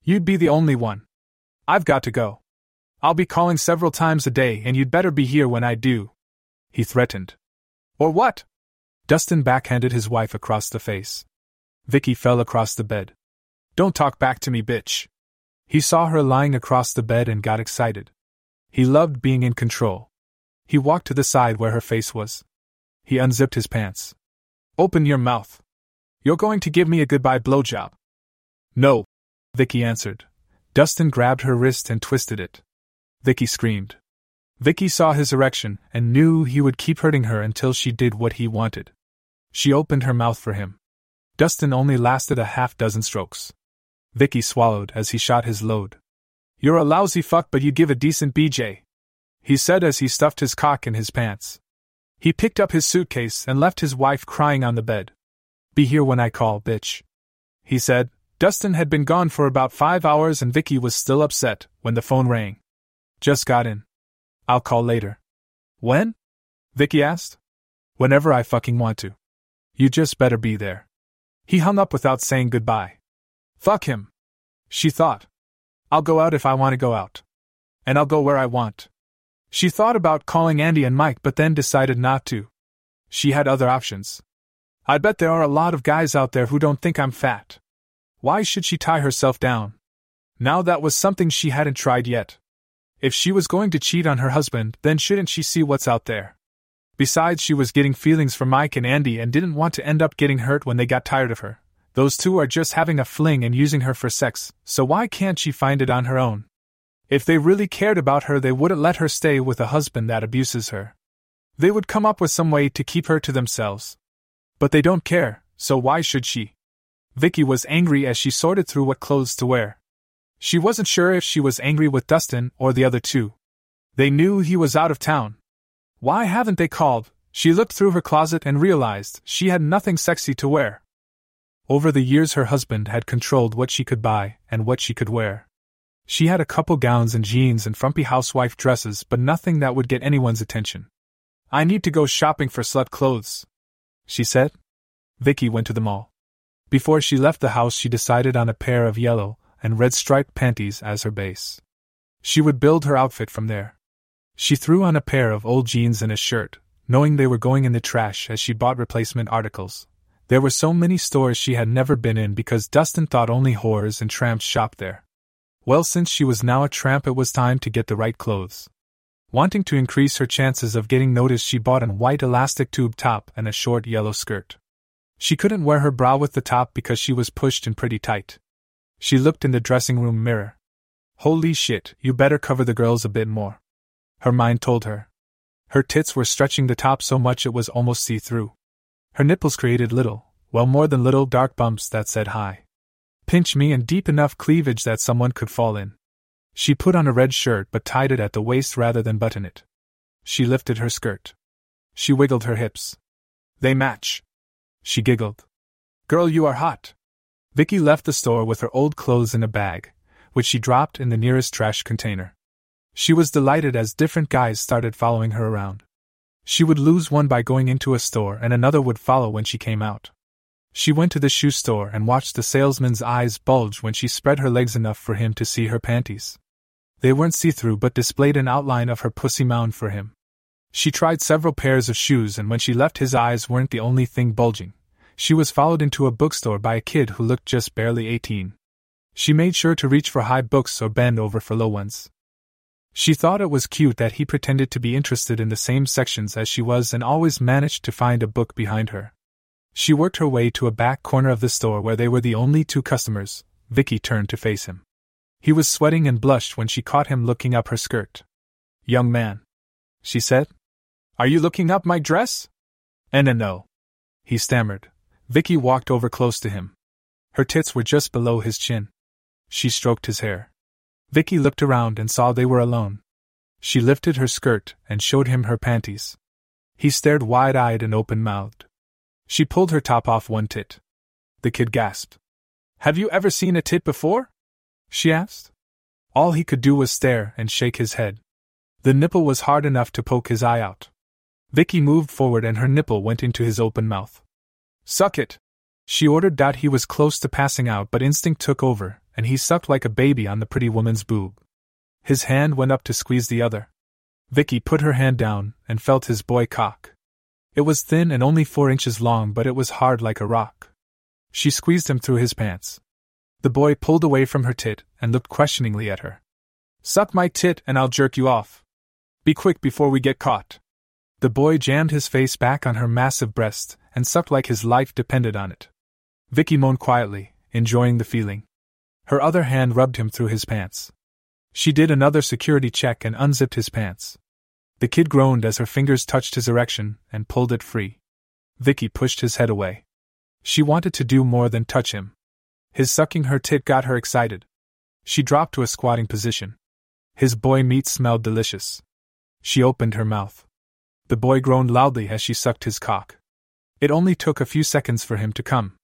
You'd be the only one. I've got to go. I'll be calling several times a day and you'd better be here when I do. He threatened. Or what? Dustin backhanded his wife across the face. Vicky fell across the bed. Don't talk back to me, bitch. He saw her lying across the bed and got excited. He loved being in control. He walked to the side where her face was. He unzipped his pants. Open your mouth. You're going to give me a goodbye blowjob. No, Vicky answered. Dustin grabbed her wrist and twisted it. Vicky screamed. Vicky saw his erection and knew he would keep hurting her until she did what he wanted. She opened her mouth for him. Dustin only lasted a half dozen strokes. Vicky swallowed as he shot his load. You're a lousy fuck, but you give a decent BJ, he said as he stuffed his cock in his pants. He picked up his suitcase and left his wife crying on the bed. Be here when I call, bitch. He said. Dustin had been gone for about five hours and Vicky was still upset when the phone rang. Just got in. I'll call later. When? Vicky asked. Whenever I fucking want to. You just better be there. He hung up without saying goodbye. Fuck him. She thought. I'll go out if I want to go out. And I'll go where I want. She thought about calling Andy and Mike but then decided not to. She had other options. I bet there are a lot of guys out there who don't think I'm fat. Why should she tie herself down? Now that was something she hadn't tried yet. If she was going to cheat on her husband, then shouldn't she see what's out there? Besides, she was getting feelings for Mike and Andy and didn't want to end up getting hurt when they got tired of her. Those two are just having a fling and using her for sex, so why can't she find it on her own? If they really cared about her, they wouldn't let her stay with a husband that abuses her. They would come up with some way to keep her to themselves. But they don't care, so why should she? Vicky was angry as she sorted through what clothes to wear. She wasn't sure if she was angry with Dustin or the other two. They knew he was out of town. Why haven't they called? She looked through her closet and realized she had nothing sexy to wear. Over the years, her husband had controlled what she could buy and what she could wear. She had a couple gowns and jeans and frumpy housewife dresses, but nothing that would get anyone's attention. I need to go shopping for slut clothes, she said. Vicky went to the mall. Before she left the house, she decided on a pair of yellow, and red striped panties as her base. She would build her outfit from there. She threw on a pair of old jeans and a shirt, knowing they were going in the trash as she bought replacement articles. There were so many stores she had never been in because Dustin thought only whores and tramps shopped there. Well, since she was now a tramp, it was time to get the right clothes. Wanting to increase her chances of getting noticed, she bought a white elastic tube top and a short yellow skirt. She couldn't wear her bra with the top because she was pushed in pretty tight. She looked in the dressing room mirror. Holy shit, you better cover the girls a bit more. Her mind told her. Her tits were stretching the top so much it was almost see through. Her nipples created little, well more than little dark bumps that said hi. Pinch me and deep enough cleavage that someone could fall in. She put on a red shirt but tied it at the waist rather than button it. She lifted her skirt. She wiggled her hips. They match. She giggled. Girl, you are hot. Vicky left the store with her old clothes in a bag, which she dropped in the nearest trash container. She was delighted as different guys started following her around. She would lose one by going into a store and another would follow when she came out. She went to the shoe store and watched the salesman's eyes bulge when she spread her legs enough for him to see her panties. They weren't see through but displayed an outline of her pussy mound for him. She tried several pairs of shoes and when she left his eyes weren't the only thing bulging she was followed into a bookstore by a kid who looked just barely 18. She made sure to reach for high books or bend over for low ones. She thought it was cute that he pretended to be interested in the same sections as she was and always managed to find a book behind her. She worked her way to a back corner of the store where they were the only two customers. Vicky turned to face him. He was sweating and blushed when she caught him looking up her skirt. Young man, she said, are you looking up my dress? And a no. He stammered, Vicky walked over close to him. Her tits were just below his chin. She stroked his hair. Vicky looked around and saw they were alone. She lifted her skirt and showed him her panties. He stared wide eyed and open mouthed. She pulled her top off one tit. The kid gasped. Have you ever seen a tit before? She asked. All he could do was stare and shake his head. The nipple was hard enough to poke his eye out. Vicky moved forward and her nipple went into his open mouth. Suck it! She ordered that he was close to passing out, but instinct took over, and he sucked like a baby on the pretty woman's boob. His hand went up to squeeze the other. Vicky put her hand down and felt his boy cock. It was thin and only four inches long, but it was hard like a rock. She squeezed him through his pants. The boy pulled away from her tit and looked questioningly at her. Suck my tit and I'll jerk you off. Be quick before we get caught. The boy jammed his face back on her massive breast and sucked like his life depended on it. Vicky moaned quietly, enjoying the feeling. Her other hand rubbed him through his pants. She did another security check and unzipped his pants. The kid groaned as her fingers touched his erection and pulled it free. Vicky pushed his head away. She wanted to do more than touch him. His sucking her tit got her excited. She dropped to a squatting position. His boy meat smelled delicious. She opened her mouth. The boy groaned loudly as she sucked his cock. It only took a few seconds for him to come.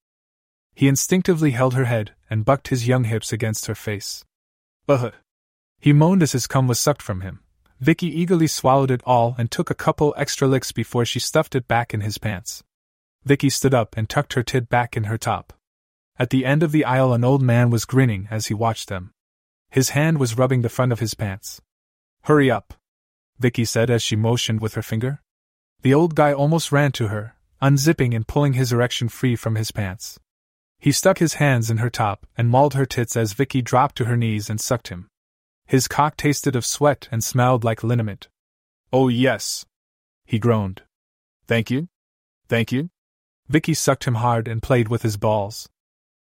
He instinctively held her head and bucked his young hips against her face. Ugh! He moaned as his cum was sucked from him, Vicky eagerly swallowed it all and took a couple extra licks before she stuffed it back in his pants. Vicky stood up and tucked her tit back in her top. At the end of the aisle, an old man was grinning as he watched them. His hand was rubbing the front of his pants. Hurry up, Vicky said as she motioned with her finger. The old guy almost ran to her, unzipping and pulling his erection free from his pants. He stuck his hands in her top and mauled her tits as Vicky dropped to her knees and sucked him. His cock tasted of sweat and smelled like liniment. Oh, yes. He groaned. Thank you? Thank you? Vicky sucked him hard and played with his balls.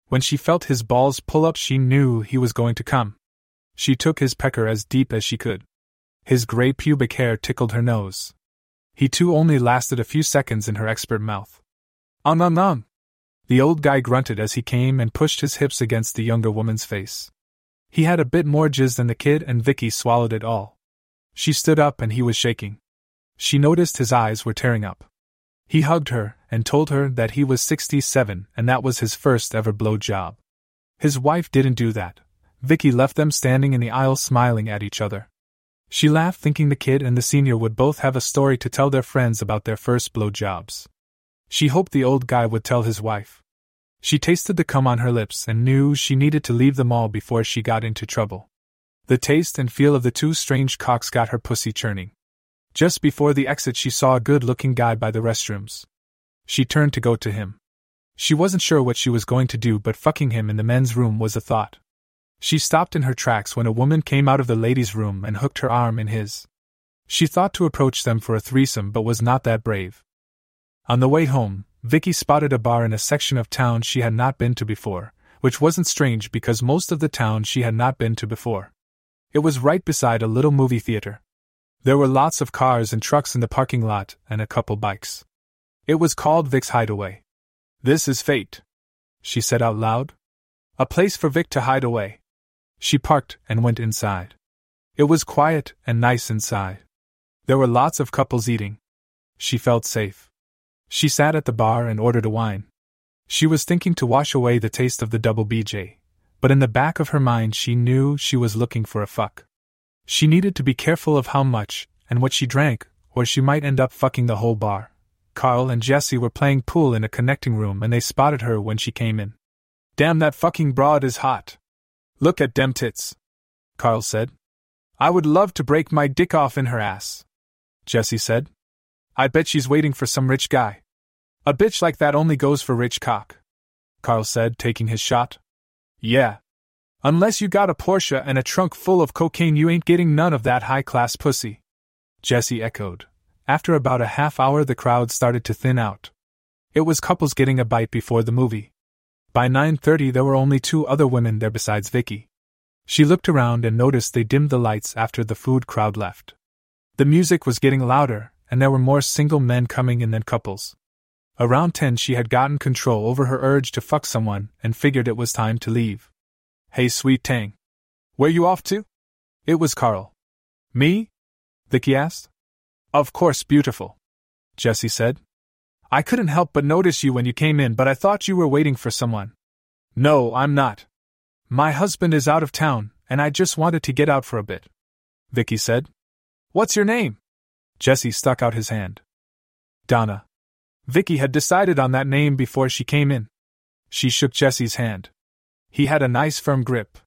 When she felt his balls pull up, she knew he was going to come. She took his pecker as deep as she could. His gray pubic hair tickled her nose. He too only lasted a few seconds in her expert mouth. Um um um. The old guy grunted as he came and pushed his hips against the younger woman's face. He had a bit more jizz than the kid, and Vicky swallowed it all. She stood up and he was shaking. She noticed his eyes were tearing up. He hugged her and told her that he was 67 and that was his first ever blow job. His wife didn't do that. Vicky left them standing in the aisle smiling at each other. She laughed, thinking the kid and the senior would both have a story to tell their friends about their first blow jobs. She hoped the old guy would tell his wife. She tasted the cum on her lips and knew she needed to leave the mall before she got into trouble. The taste and feel of the two strange cocks got her pussy churning. Just before the exit, she saw a good looking guy by the restrooms. She turned to go to him. She wasn't sure what she was going to do, but fucking him in the men's room was a thought. She stopped in her tracks when a woman came out of the ladies' room and hooked her arm in his. She thought to approach them for a threesome but was not that brave. On the way home, Vicky spotted a bar in a section of town she had not been to before, which wasn't strange because most of the town she had not been to before. It was right beside a little movie theater. There were lots of cars and trucks in the parking lot and a couple bikes. It was called Vic's Hideaway. This is fate, she said out loud. A place for Vic to hide away. She parked and went inside. It was quiet and nice inside. There were lots of couples eating. She felt safe. She sat at the bar and ordered a wine. She was thinking to wash away the taste of the double BJ, but in the back of her mind she knew she was looking for a fuck. She needed to be careful of how much and what she drank, or she might end up fucking the whole bar. Carl and Jesse were playing pool in a connecting room and they spotted her when she came in. Damn, that fucking broad is hot. Look at dem tits. Carl said. I would love to break my dick off in her ass. Jesse said. I bet she's waiting for some rich guy. A bitch like that only goes for rich cock. Carl said, taking his shot. Yeah. Unless you got a Porsche and a trunk full of cocaine, you ain't getting none of that high class pussy. Jesse echoed. After about a half hour, the crowd started to thin out. It was couples getting a bite before the movie. By 9:30 there were only two other women there besides Vicky. She looked around and noticed they dimmed the lights after the food crowd left. The music was getting louder, and there were more single men coming in than couples. Around 10, she had gotten control over her urge to fuck someone and figured it was time to leave. Hey, sweet Tang. Where you off to? It was Carl. Me? Vicky asked. Of course, beautiful. Jesse said. I couldn't help but notice you when you came in, but I thought you were waiting for someone. No, I'm not. My husband is out of town, and I just wanted to get out for a bit. Vicky said. What's your name? Jesse stuck out his hand. Donna. Vicky had decided on that name before she came in. She shook Jesse's hand. He had a nice firm grip.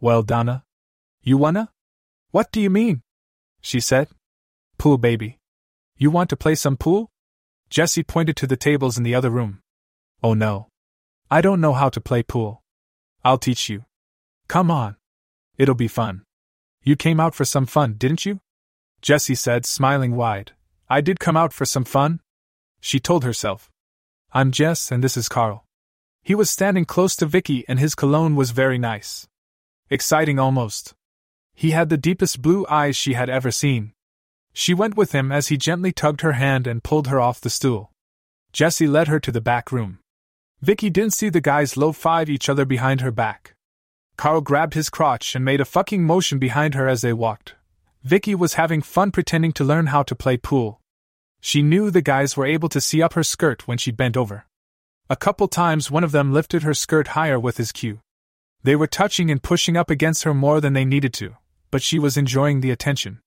Well, Donna? You wanna? What do you mean? She said. Pool, baby. You want to play some pool? Jesse pointed to the tables in the other room. Oh no. I don't know how to play pool. I'll teach you. Come on. It'll be fun. You came out for some fun, didn't you? Jesse said, smiling wide. I did come out for some fun. She told herself. I'm Jess and this is Carl. He was standing close to Vicky and his cologne was very nice. Exciting almost. He had the deepest blue eyes she had ever seen. She went with him as he gently tugged her hand and pulled her off the stool. Jesse led her to the back room. Vicky didn't see the guys low five each other behind her back. Carl grabbed his crotch and made a fucking motion behind her as they walked. Vicky was having fun pretending to learn how to play pool. She knew the guys were able to see up her skirt when she bent over. A couple times one of them lifted her skirt higher with his cue. They were touching and pushing up against her more than they needed to, but she was enjoying the attention.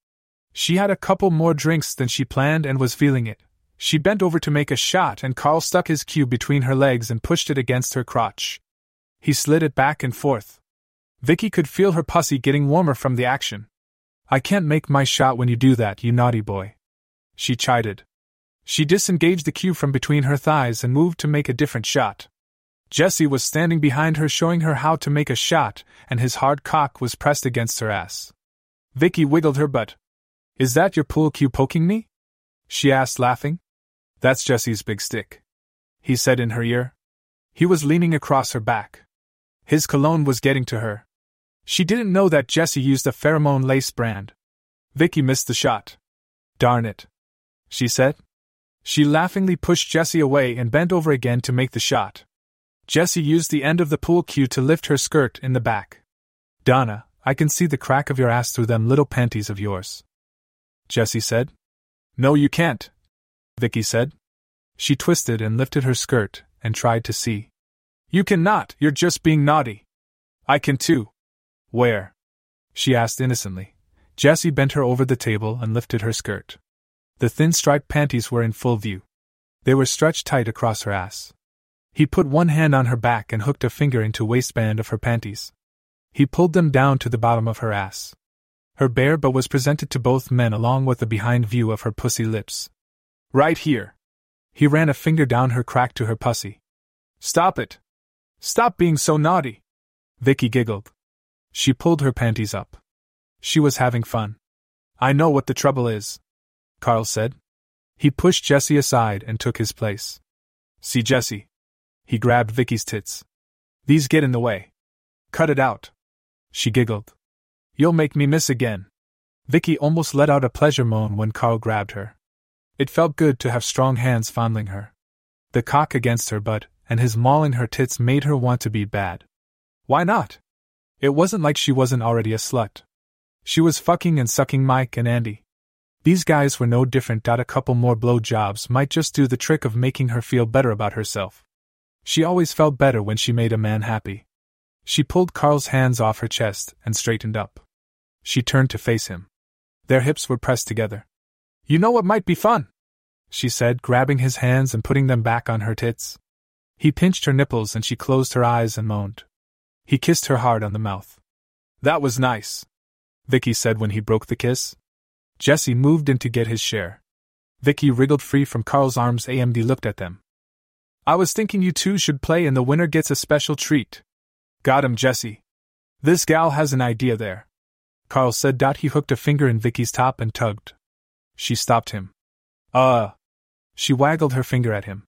She had a couple more drinks than she planned and was feeling it. She bent over to make a shot, and Carl stuck his cue between her legs and pushed it against her crotch. He slid it back and forth. Vicky could feel her pussy getting warmer from the action. I can't make my shot when you do that, you naughty boy. She chided. She disengaged the cue from between her thighs and moved to make a different shot. Jesse was standing behind her showing her how to make a shot, and his hard cock was pressed against her ass. Vicky wiggled her butt. Is that your pool cue poking me? She asked, laughing. That's Jesse's big stick. He said in her ear. He was leaning across her back. His cologne was getting to her. She didn't know that Jesse used a pheromone lace brand. Vicky missed the shot. Darn it. She said. She laughingly pushed Jesse away and bent over again to make the shot. Jesse used the end of the pool cue to lift her skirt in the back. Donna, I can see the crack of your ass through them little panties of yours. Jesse said. No, you can't, Vicky said. She twisted and lifted her skirt and tried to see. You cannot, you're just being naughty. I can too. Where? She asked innocently. Jesse bent her over the table and lifted her skirt. The thin striped panties were in full view. They were stretched tight across her ass. He put one hand on her back and hooked a finger into waistband of her panties. He pulled them down to the bottom of her ass. Her bare butt was presented to both men along with a behind view of her pussy lips. Right here. He ran a finger down her crack to her pussy. Stop it. Stop being so naughty. Vicky giggled. She pulled her panties up. She was having fun. I know what the trouble is, Carl said. He pushed Jesse aside and took his place. See Jesse. He grabbed Vicky's tits. These get in the way. Cut it out. She giggled. You'll make me miss again. Vicky almost let out a pleasure moan when Carl grabbed her. It felt good to have strong hands fondling her. The cock against her butt, and his mauling her tits made her want to be bad. Why not? It wasn't like she wasn't already a slut. She was fucking and sucking Mike and Andy. These guys were no different. A couple more blow jobs might just do the trick of making her feel better about herself. She always felt better when she made a man happy. She pulled Carl's hands off her chest and straightened up. She turned to face him. Their hips were pressed together. You know what might be fun? She said, grabbing his hands and putting them back on her tits. He pinched her nipples and she closed her eyes and moaned. He kissed her hard on the mouth. That was nice, Vicky said when he broke the kiss. Jesse moved in to get his share. Vicky wriggled free from Carl's arms. AMD looked at them. I was thinking you two should play and the winner gets a special treat. Got him, Jesse. This gal has an idea there. Carl said. He hooked a finger in Vicky's top and tugged. She stopped him. Uh. She waggled her finger at him.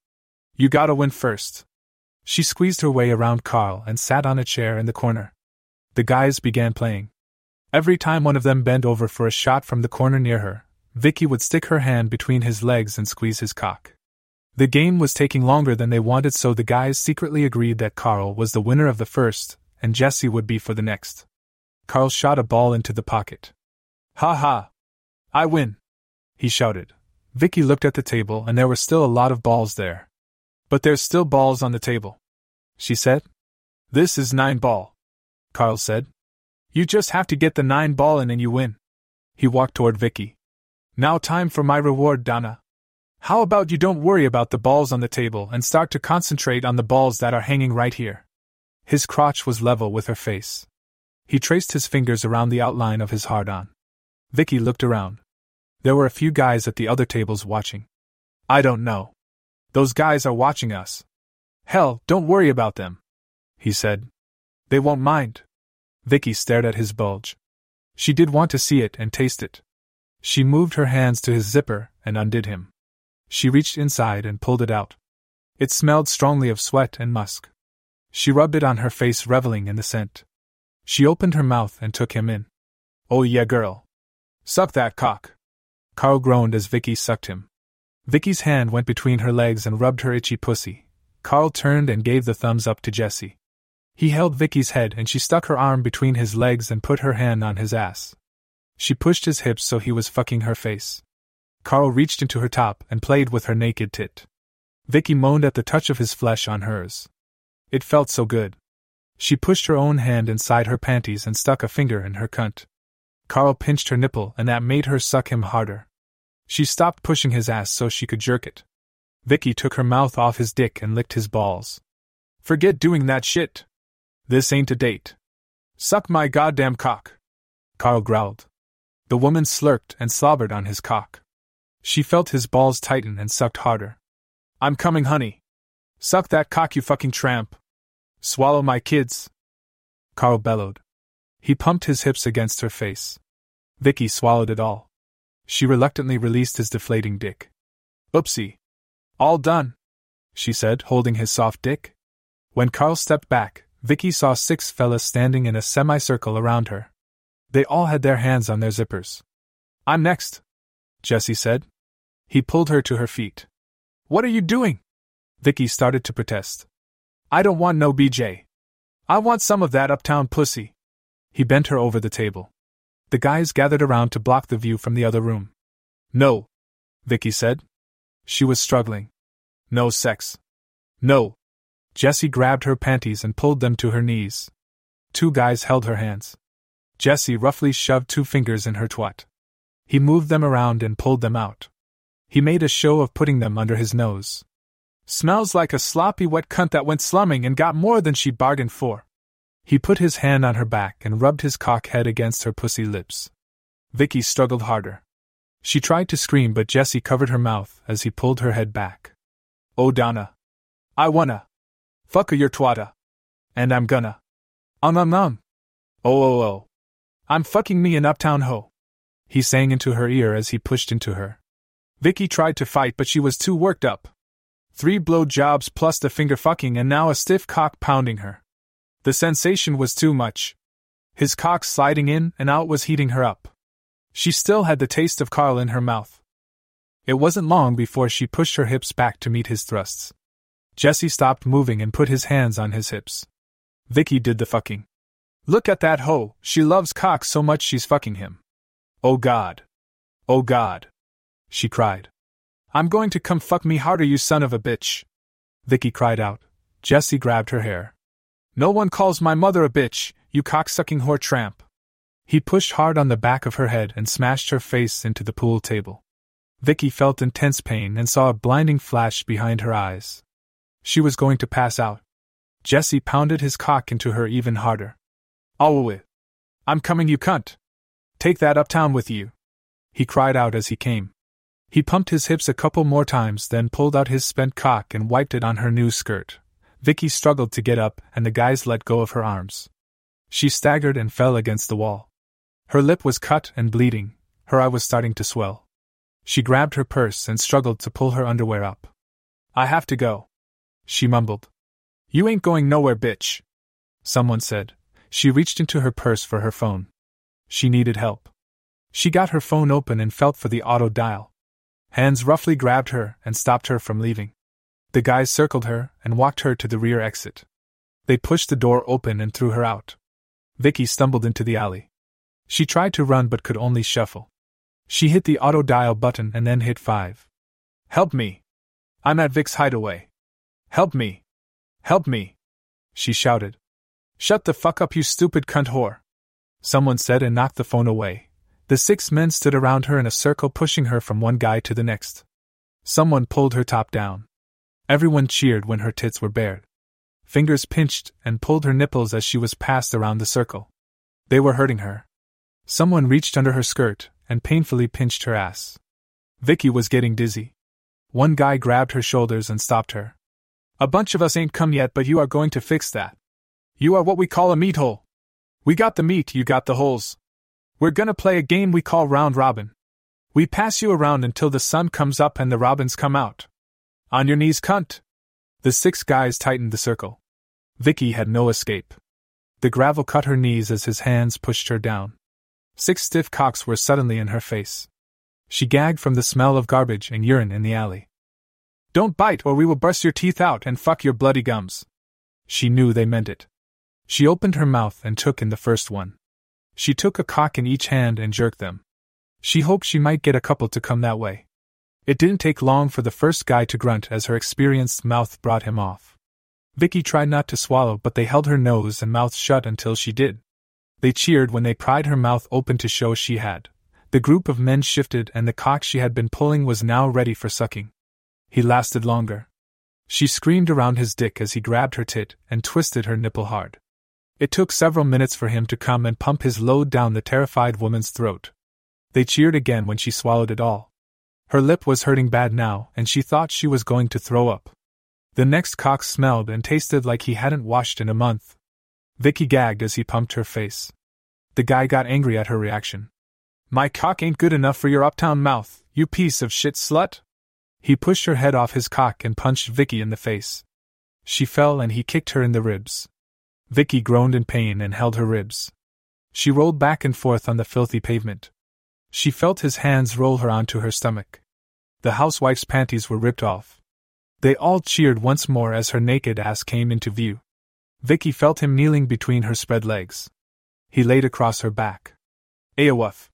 You gotta win first. She squeezed her way around Carl and sat on a chair in the corner. The guys began playing. Every time one of them bent over for a shot from the corner near her, Vicky would stick her hand between his legs and squeeze his cock. The game was taking longer than they wanted, so the guys secretly agreed that Carl was the winner of the first, and Jesse would be for the next. Carl shot a ball into the pocket. Ha ha! I win! He shouted. Vicky looked at the table, and there were still a lot of balls there. But there's still balls on the table. She said. This is nine ball. Carl said. You just have to get the nine ball in and you win. He walked toward Vicky. Now time for my reward, Donna. How about you don't worry about the balls on the table and start to concentrate on the balls that are hanging right here? His crotch was level with her face. He traced his fingers around the outline of his hard on. Vicky looked around. There were a few guys at the other tables watching. I don't know. Those guys are watching us. Hell, don't worry about them. He said. They won't mind. Vicky stared at his bulge. She did want to see it and taste it. She moved her hands to his zipper and undid him. She reached inside and pulled it out. It smelled strongly of sweat and musk. She rubbed it on her face, reveling in the scent. She opened her mouth and took him in. Oh, yeah, girl. Suck that cock. Carl groaned as Vicky sucked him. Vicky's hand went between her legs and rubbed her itchy pussy. Carl turned and gave the thumbs up to Jesse. He held Vicky's head and she stuck her arm between his legs and put her hand on his ass. She pushed his hips so he was fucking her face. Carl reached into her top and played with her naked tit. Vicky moaned at the touch of his flesh on hers. It felt so good. She pushed her own hand inside her panties and stuck a finger in her cunt. Carl pinched her nipple and that made her suck him harder. She stopped pushing his ass so she could jerk it. Vicky took her mouth off his dick and licked his balls. Forget doing that shit. This ain't a date. Suck my goddamn cock. Carl growled. The woman slurped and slobbered on his cock. She felt his balls tighten and sucked harder. I'm coming, honey. Suck that cock, you fucking tramp. Swallow my kids. Carl bellowed. He pumped his hips against her face. Vicky swallowed it all. She reluctantly released his deflating dick. Oopsie. All done, she said, holding his soft dick. When Carl stepped back, Vicky saw six fellas standing in a semicircle around her. They all had their hands on their zippers. I'm next, Jesse said. He pulled her to her feet. What are you doing? Vicky started to protest. I don't want no BJ. I want some of that uptown pussy. He bent her over the table. The guys gathered around to block the view from the other room. No, Vicky said. She was struggling. No sex. No. Jesse grabbed her panties and pulled them to her knees. Two guys held her hands. Jesse roughly shoved two fingers in her twat. He moved them around and pulled them out. He made a show of putting them under his nose. Smells like a sloppy wet cunt that went slumming and got more than she bargained for. He put his hand on her back and rubbed his cock head against her pussy lips. Vicky struggled harder. She tried to scream, but Jesse covered her mouth as he pulled her head back. Oh, Donna. I wanna. Fucka your twata. And I'm gonna. Um um um. Oh oh oh. I'm fucking me an uptown hoe. He sang into her ear as he pushed into her. Vicky tried to fight, but she was too worked up. Three blow jobs plus the finger fucking and now a stiff cock pounding her. The sensation was too much. His cock sliding in and out was heating her up. She still had the taste of Carl in her mouth. It wasn't long before she pushed her hips back to meet his thrusts. Jesse stopped moving and put his hands on his hips. Vicky did the fucking. Look at that hoe, she loves cock so much she's fucking him. Oh god. Oh god. She cried. I'm going to come fuck me harder, you son of a bitch. Vicky cried out. Jesse grabbed her hair. No one calls my mother a bitch, you cocksucking whore tramp. He pushed hard on the back of her head and smashed her face into the pool table. Vicky felt intense pain and saw a blinding flash behind her eyes. She was going to pass out. Jesse pounded his cock into her even harder. Oh, it. I'm coming, you cunt. Take that uptown with you. He cried out as he came. He pumped his hips a couple more times, then pulled out his spent cock and wiped it on her new skirt. Vicky struggled to get up, and the guys let go of her arms. She staggered and fell against the wall. Her lip was cut and bleeding, her eye was starting to swell. She grabbed her purse and struggled to pull her underwear up. I have to go. She mumbled. You ain't going nowhere, bitch. Someone said. She reached into her purse for her phone. She needed help. She got her phone open and felt for the auto dial. Hands roughly grabbed her and stopped her from leaving. The guys circled her and walked her to the rear exit. They pushed the door open and threw her out. Vicky stumbled into the alley. She tried to run but could only shuffle. She hit the auto dial button and then hit 5. Help me! I'm at Vic's hideaway. Help me! Help me! She shouted. Shut the fuck up, you stupid cunt whore! Someone said and knocked the phone away. The six men stood around her in a circle, pushing her from one guy to the next. Someone pulled her top down. Everyone cheered when her tits were bared. Fingers pinched and pulled her nipples as she was passed around the circle. They were hurting her. Someone reached under her skirt and painfully pinched her ass. Vicky was getting dizzy. One guy grabbed her shoulders and stopped her. A bunch of us ain't come yet, but you are going to fix that. You are what we call a meat hole. We got the meat, you got the holes. We're gonna play a game we call round robin. We pass you around until the sun comes up and the robins come out. On your knees, cunt! The six guys tightened the circle. Vicky had no escape. The gravel cut her knees as his hands pushed her down. Six stiff cocks were suddenly in her face. She gagged from the smell of garbage and urine in the alley. Don't bite, or we will burst your teeth out and fuck your bloody gums. She knew they meant it. She opened her mouth and took in the first one. She took a cock in each hand and jerked them. She hoped she might get a couple to come that way. It didn't take long for the first guy to grunt as her experienced mouth brought him off. Vicky tried not to swallow, but they held her nose and mouth shut until she did. They cheered when they pried her mouth open to show she had. The group of men shifted and the cock she had been pulling was now ready for sucking. He lasted longer. She screamed around his dick as he grabbed her tit and twisted her nipple hard. It took several minutes for him to come and pump his load down the terrified woman's throat. They cheered again when she swallowed it all. Her lip was hurting bad now, and she thought she was going to throw up. The next cock smelled and tasted like he hadn't washed in a month. Vicky gagged as he pumped her face. The guy got angry at her reaction. My cock ain't good enough for your uptown mouth, you piece of shit slut! He pushed her head off his cock and punched Vicky in the face. She fell and he kicked her in the ribs. Vicky groaned in pain and held her ribs. She rolled back and forth on the filthy pavement. She felt his hands roll her onto her stomach. The housewife's panties were ripped off. They all cheered once more as her naked ass came into view. Vicky felt him kneeling between her spread legs. He laid across her back. Aowuff!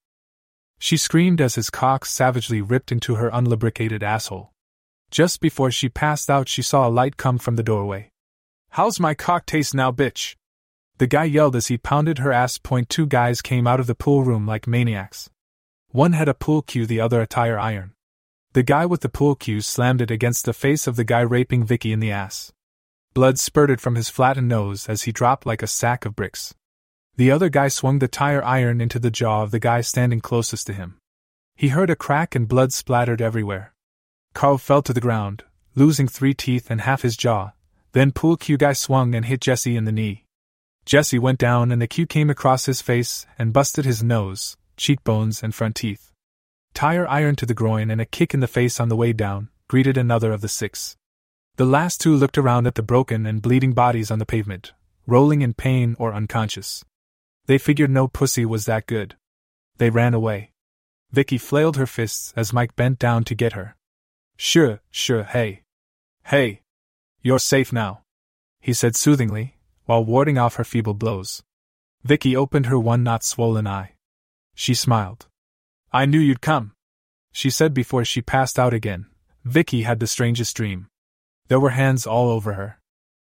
She screamed as his cock savagely ripped into her unlubricated asshole. Just before she passed out, she saw a light come from the doorway. How's my cock taste now, bitch? The guy yelled as he pounded her ass. Point two guys came out of the pool room like maniacs. One had a pool cue, the other a tire iron. The guy with the pool cue slammed it against the face of the guy raping Vicky in the ass. Blood spurted from his flattened nose as he dropped like a sack of bricks. The other guy swung the tire iron into the jaw of the guy standing closest to him. He heard a crack and blood splattered everywhere. Carl fell to the ground, losing three teeth and half his jaw, then pool cue guy swung and hit Jesse in the knee. Jesse went down and the cue came across his face and busted his nose, cheekbones, and front teeth. Tire iron to the groin and a kick in the face on the way down greeted another of the six. The last two looked around at the broken and bleeding bodies on the pavement, rolling in pain or unconscious. They figured no pussy was that good. They ran away. Vicky flailed her fists as Mike bent down to get her. Sure, sure, hey. Hey, you're safe now, he said soothingly, while warding off her feeble blows. Vicky opened her one not swollen eye. She smiled. I knew you'd come, she said before she passed out again. Vicky had the strangest dream. There were hands all over her.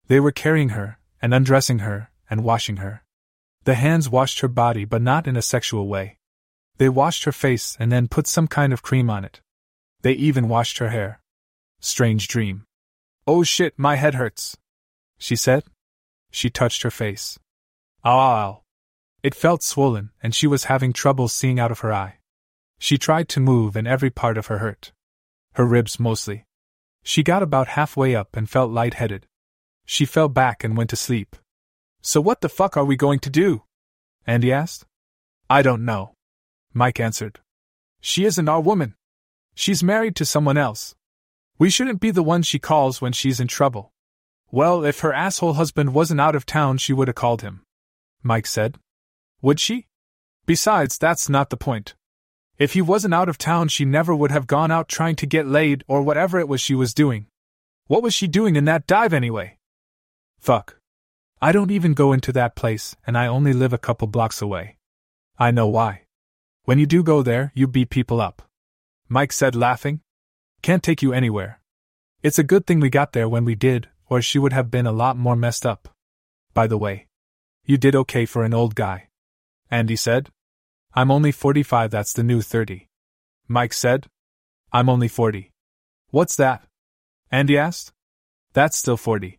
They were carrying her, and undressing her, and washing her. The hands washed her body, but not in a sexual way. They washed her face and then put some kind of cream on it. They even washed her hair. Strange dream. Oh shit, my head hurts. She said. She touched her face. Ow, It felt swollen, and she was having trouble seeing out of her eye. She tried to move, and every part of her hurt. Her ribs mostly. She got about halfway up and felt lightheaded. She fell back and went to sleep. So, what the fuck are we going to do? Andy asked. I don't know. Mike answered. She isn't our woman. She's married to someone else. We shouldn't be the one she calls when she's in trouble. Well, if her asshole husband wasn't out of town, she would have called him. Mike said. Would she? Besides, that's not the point. If he wasn't out of town, she never would have gone out trying to get laid or whatever it was she was doing. What was she doing in that dive anyway? Fuck. I don't even go into that place, and I only live a couple blocks away. I know why. When you do go there, you beat people up. Mike said, laughing. Can't take you anywhere. It's a good thing we got there when we did, or she would have been a lot more messed up. By the way, you did okay for an old guy. Andy said. I'm only 45, that's the new 30. Mike said. I'm only 40. What's that? Andy asked. That's still 40.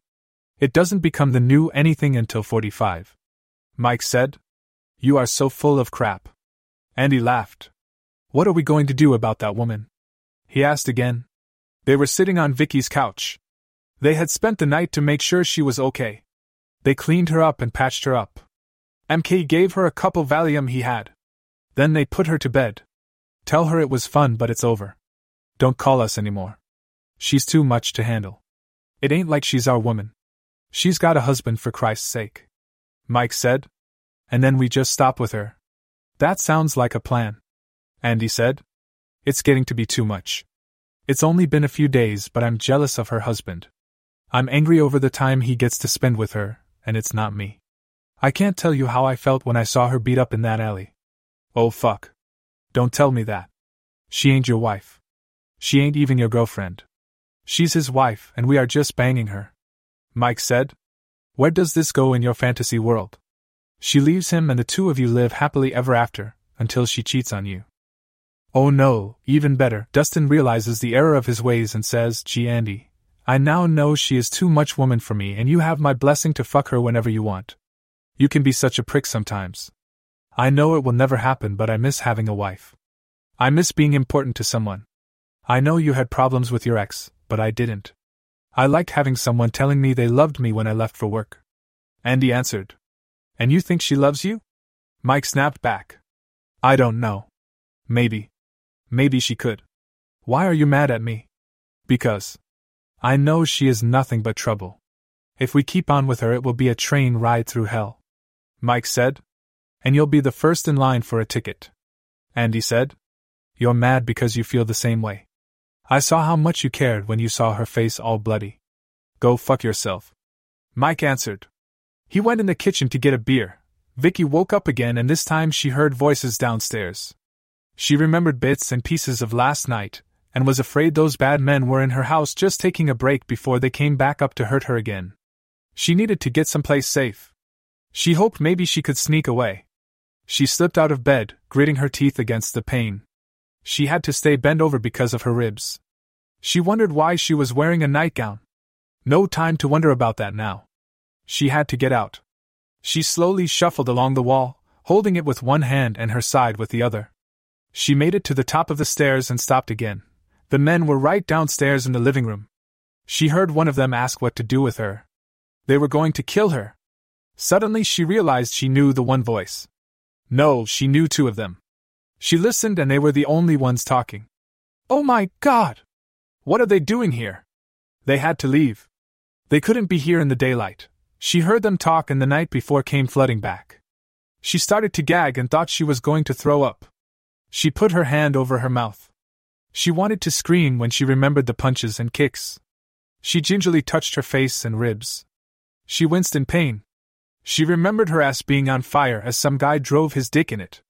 It doesn't become the new anything until 45. Mike said. You are so full of crap. Andy laughed. What are we going to do about that woman? He asked again. They were sitting on Vicky's couch. They had spent the night to make sure she was okay. They cleaned her up and patched her up. MK gave her a couple Valium he had. Then they put her to bed. Tell her it was fun, but it's over. Don't call us anymore. She's too much to handle. It ain't like she's our woman. She's got a husband for Christ's sake. Mike said. And then we just stop with her. That sounds like a plan. Andy said. It's getting to be too much. It's only been a few days, but I'm jealous of her husband. I'm angry over the time he gets to spend with her, and it's not me. I can't tell you how I felt when I saw her beat up in that alley. Oh fuck. Don't tell me that. She ain't your wife. She ain't even your girlfriend. She's his wife, and we are just banging her. Mike said. Where does this go in your fantasy world? She leaves him and the two of you live happily ever after, until she cheats on you. Oh no, even better, Dustin realizes the error of his ways and says, Gee, Andy, I now know she is too much woman for me and you have my blessing to fuck her whenever you want. You can be such a prick sometimes. I know it will never happen, but I miss having a wife. I miss being important to someone. I know you had problems with your ex, but I didn't. I liked having someone telling me they loved me when I left for work. Andy answered. And you think she loves you? Mike snapped back. I don't know. Maybe. Maybe she could. Why are you mad at me? Because. I know she is nothing but trouble. If we keep on with her, it will be a train ride through hell. Mike said. And you'll be the first in line for a ticket. Andy said. You're mad because you feel the same way. I saw how much you cared when you saw her face all bloody. Go fuck yourself. Mike answered. He went in the kitchen to get a beer. Vicky woke up again and this time she heard voices downstairs. She remembered bits and pieces of last night, and was afraid those bad men were in her house just taking a break before they came back up to hurt her again. She needed to get someplace safe. She hoped maybe she could sneak away. She slipped out of bed, gritting her teeth against the pain. She had to stay bent over because of her ribs. She wondered why she was wearing a nightgown. No time to wonder about that now. She had to get out. She slowly shuffled along the wall, holding it with one hand and her side with the other. She made it to the top of the stairs and stopped again. The men were right downstairs in the living room. She heard one of them ask what to do with her. They were going to kill her. Suddenly she realized she knew the one voice. No, she knew two of them. She listened and they were the only ones talking. Oh my god! What are they doing here? They had to leave. They couldn't be here in the daylight. She heard them talk and the night before came flooding back. She started to gag and thought she was going to throw up. She put her hand over her mouth. She wanted to scream when she remembered the punches and kicks. She gingerly touched her face and ribs. She winced in pain. She remembered her ass being on fire as some guy drove his dick in it.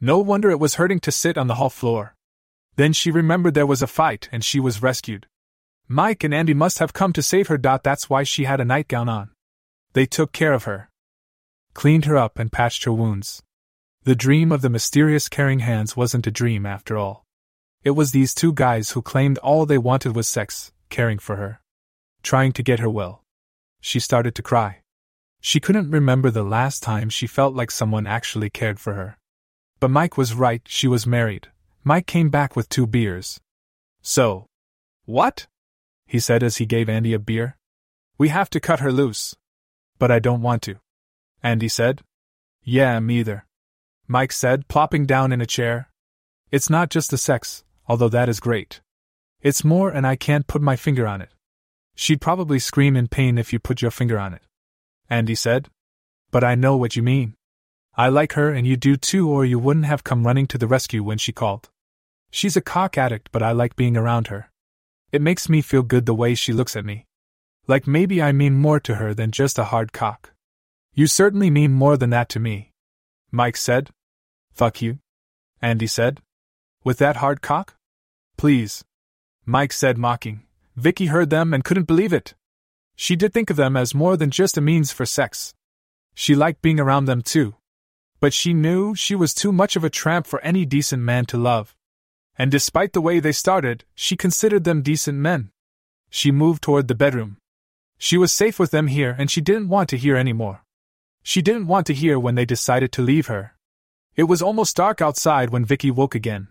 No wonder it was hurting to sit on the hall floor. Then she remembered there was a fight and she was rescued. Mike and Andy must have come to save her. That's why she had a nightgown on. They took care of her, cleaned her up, and patched her wounds. The dream of the mysterious caring hands wasn't a dream after all. It was these two guys who claimed all they wanted was sex, caring for her, trying to get her well. She started to cry. She couldn't remember the last time she felt like someone actually cared for her. But Mike was right, she was married. Mike came back with two beers. So. What? He said as he gave Andy a beer. We have to cut her loose. But I don't want to. Andy said. Yeah, me either. Mike said, plopping down in a chair. It's not just the sex, although that is great. It's more, and I can't put my finger on it. She'd probably scream in pain if you put your finger on it. Andy said. But I know what you mean. I like her and you do too, or you wouldn't have come running to the rescue when she called. She's a cock addict, but I like being around her. It makes me feel good the way she looks at me. Like maybe I mean more to her than just a hard cock. You certainly mean more than that to me. Mike said. Fuck you? Andy said. With that hard cock? Please. Mike said, mocking. Vicky heard them and couldn't believe it. She did think of them as more than just a means for sex. She liked being around them too. But she knew she was too much of a tramp for any decent man to love. And despite the way they started, she considered them decent men. She moved toward the bedroom. She was safe with them here and she didn't want to hear any more. She didn't want to hear when they decided to leave her. It was almost dark outside when Vicky woke again.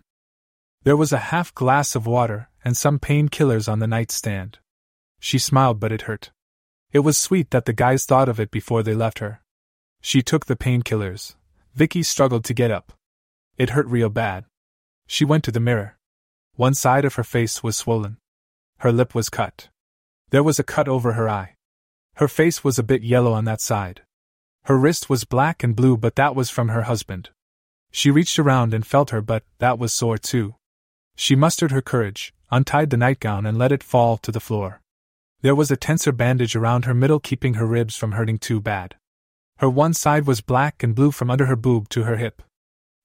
There was a half glass of water and some painkillers on the nightstand. She smiled, but it hurt. It was sweet that the guys thought of it before they left her. She took the painkillers. Vicky struggled to get up. It hurt real bad. She went to the mirror. One side of her face was swollen. Her lip was cut. There was a cut over her eye. Her face was a bit yellow on that side. Her wrist was black and blue, but that was from her husband. She reached around and felt her, but that was sore too. She mustered her courage, untied the nightgown, and let it fall to the floor. There was a tensor bandage around her middle, keeping her ribs from hurting too bad. Her one side was black and blue from under her boob to her hip.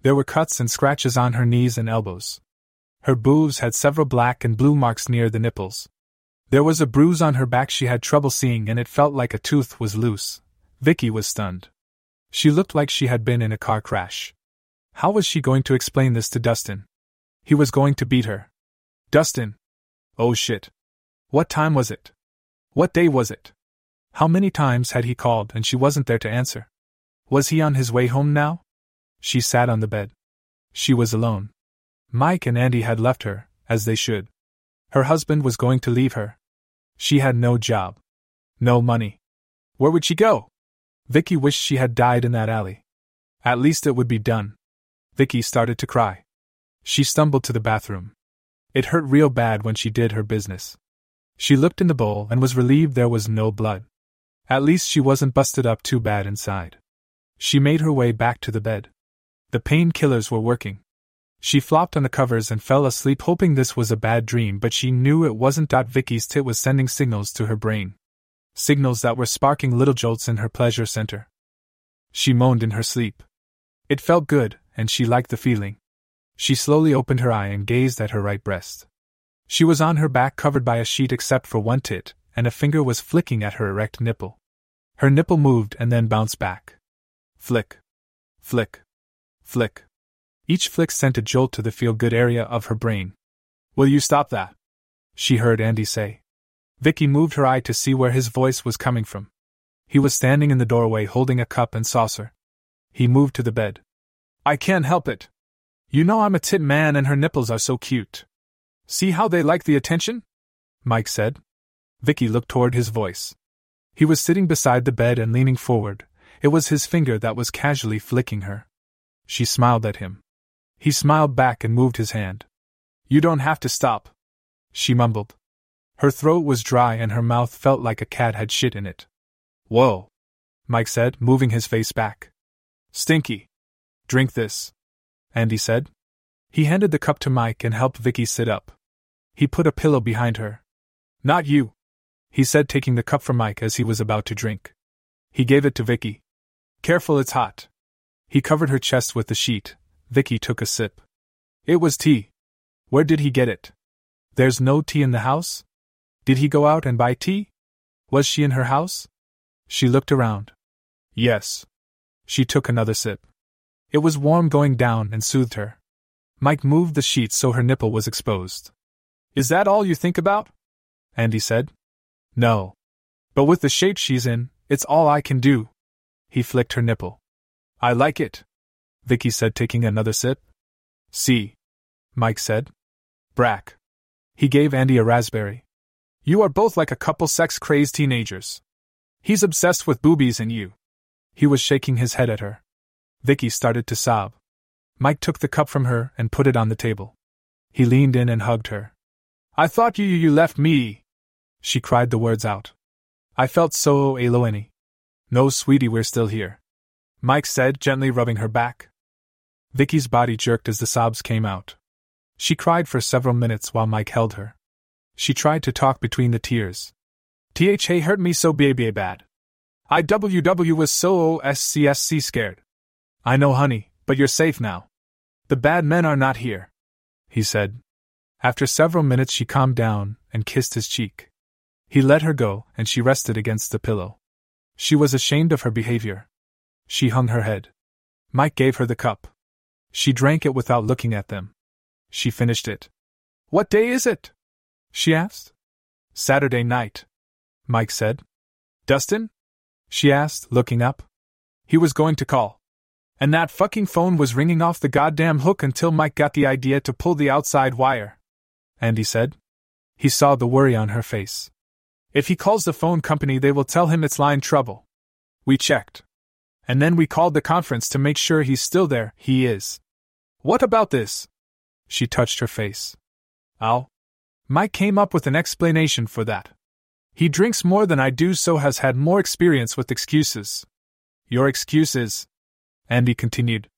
There were cuts and scratches on her knees and elbows. Her boobs had several black and blue marks near the nipples. There was a bruise on her back she had trouble seeing, and it felt like a tooth was loose. Vicky was stunned. She looked like she had been in a car crash. How was she going to explain this to Dustin? He was going to beat her. Dustin! Oh shit. What time was it? What day was it? How many times had he called and she wasn't there to answer? Was he on his way home now? She sat on the bed. She was alone. Mike and Andy had left her, as they should. Her husband was going to leave her. She had no job. No money. Where would she go? Vicky wished she had died in that alley. At least it would be done. Vicky started to cry. She stumbled to the bathroom. It hurt real bad when she did her business. She looked in the bowl and was relieved there was no blood. At least she wasn't busted up too bad inside. She made her way back to the bed. The painkillers were working. She flopped on the covers and fell asleep hoping this was a bad dream, but she knew it wasn't. Vicky's tit was sending signals to her brain. Signals that were sparking little jolts in her pleasure center. She moaned in her sleep. It felt good, and she liked the feeling. She slowly opened her eye and gazed at her right breast. She was on her back covered by a sheet except for one tit, and a finger was flicking at her erect nipple. Her nipple moved and then bounced back. Flick. Flick. Flick. Each flick sent a jolt to the feel good area of her brain. Will you stop that? She heard Andy say. Vicky moved her eye to see where his voice was coming from. He was standing in the doorway holding a cup and saucer. He moved to the bed. I can't help it. You know I'm a tit man and her nipples are so cute. See how they like the attention? Mike said. Vicky looked toward his voice. He was sitting beside the bed and leaning forward. It was his finger that was casually flicking her. She smiled at him. He smiled back and moved his hand. You don't have to stop. She mumbled. Her throat was dry and her mouth felt like a cat had shit in it. Whoa, Mike said, moving his face back. Stinky. Drink this. Andy said. He handed the cup to Mike and helped Vicky sit up. He put a pillow behind her. Not you, he said, taking the cup from Mike as he was about to drink. He gave it to Vicky. Careful, it's hot. He covered her chest with the sheet. Vicky took a sip. It was tea. Where did he get it? There's no tea in the house? Did he go out and buy tea? Was she in her house? She looked around. Yes. She took another sip. It was warm going down and soothed her. Mike moved the sheet so her nipple was exposed. Is that all you think about? Andy said. No. But with the shape she's in, it's all I can do. He flicked her nipple. I like it, Vicky said, taking another sip. See, Mike said. Brack. He gave Andy a raspberry. You are both like a couple sex crazed teenagers. He's obsessed with boobies and you. He was shaking his head at her. Vicky started to sob. Mike took the cup from her and put it on the table. He leaned in and hugged her. I thought you you left me. She cried the words out. I felt so alone. No, sweetie, we're still here. Mike said, gently rubbing her back. Vicky's body jerked as the sobs came out. She cried for several minutes while Mike held her. She tried to talk between the tears. THA hurt me so baby bad. IWW was so OSCSC scared. I know, honey, but you're safe now. The bad men are not here, he said. After several minutes, she calmed down and kissed his cheek. He let her go, and she rested against the pillow. She was ashamed of her behavior. She hung her head. Mike gave her the cup. She drank it without looking at them. She finished it. What day is it? she asked. Saturday night, Mike said. Dustin? she asked, looking up. He was going to call. And that fucking phone was ringing off the goddamn hook until Mike got the idea to pull the outside wire. Andy said. He saw the worry on her face. If he calls the phone company, they will tell him it's line trouble. We checked. And then we called the conference to make sure he's still there. He is. What about this? She touched her face. Al. Mike came up with an explanation for that. He drinks more than I do, so has had more experience with excuses. Your excuse is, Andy continued,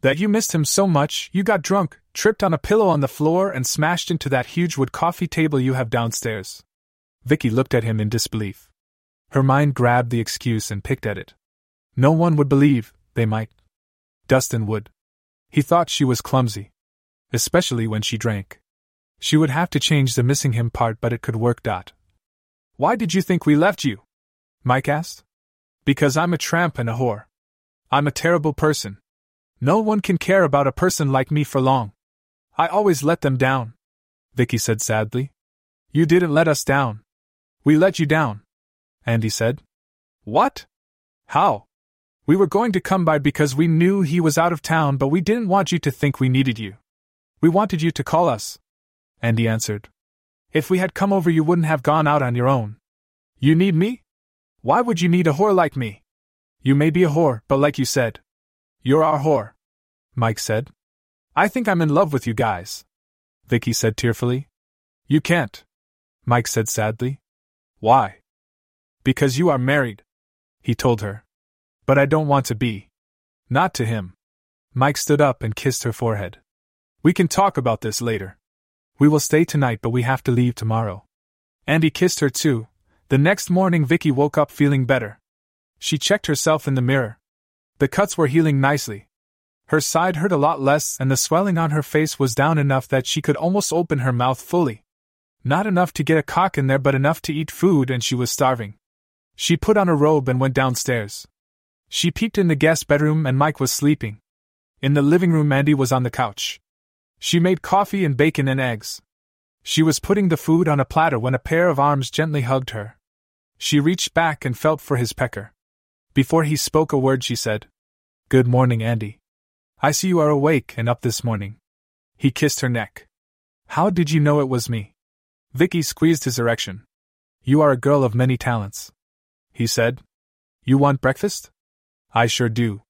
that you missed him so much you got drunk, tripped on a pillow on the floor, and smashed into that huge wood coffee table you have downstairs. Vicky looked at him in disbelief. Her mind grabbed the excuse and picked at it. No one would believe, they might. Dustin would. He thought she was clumsy. Especially when she drank. She would have to change the missing him part, but it could work. Dot. Why did you think we left you? Mike asked. Because I'm a tramp and a whore. I'm a terrible person. No one can care about a person like me for long. I always let them down. Vicky said sadly. You didn't let us down. We let you down. Andy said. What? How? We were going to come by because we knew he was out of town, but we didn't want you to think we needed you. We wanted you to call us. Andy answered. If we had come over, you wouldn't have gone out on your own. You need me? Why would you need a whore like me? You may be a whore, but like you said, you're our whore. Mike said. I think I'm in love with you guys. Vicky said tearfully. You can't. Mike said sadly. Why? Because you are married, he told her. But I don't want to be. Not to him. Mike stood up and kissed her forehead. We can talk about this later. We will stay tonight, but we have to leave tomorrow. Andy kissed her too. The next morning, Vicky woke up feeling better. She checked herself in the mirror. The cuts were healing nicely. Her side hurt a lot less, and the swelling on her face was down enough that she could almost open her mouth fully. Not enough to get a cock in there, but enough to eat food, and she was starving. She put on a robe and went downstairs. She peeked in the guest bedroom, and Mike was sleeping. In the living room, Andy was on the couch. She made coffee and bacon and eggs. She was putting the food on a platter when a pair of arms gently hugged her. She reached back and felt for his pecker. Before he spoke a word, she said, Good morning, Andy. I see you are awake and up this morning. He kissed her neck. How did you know it was me? Vicky squeezed his erection. You are a girl of many talents. He said. You want breakfast? I sure do.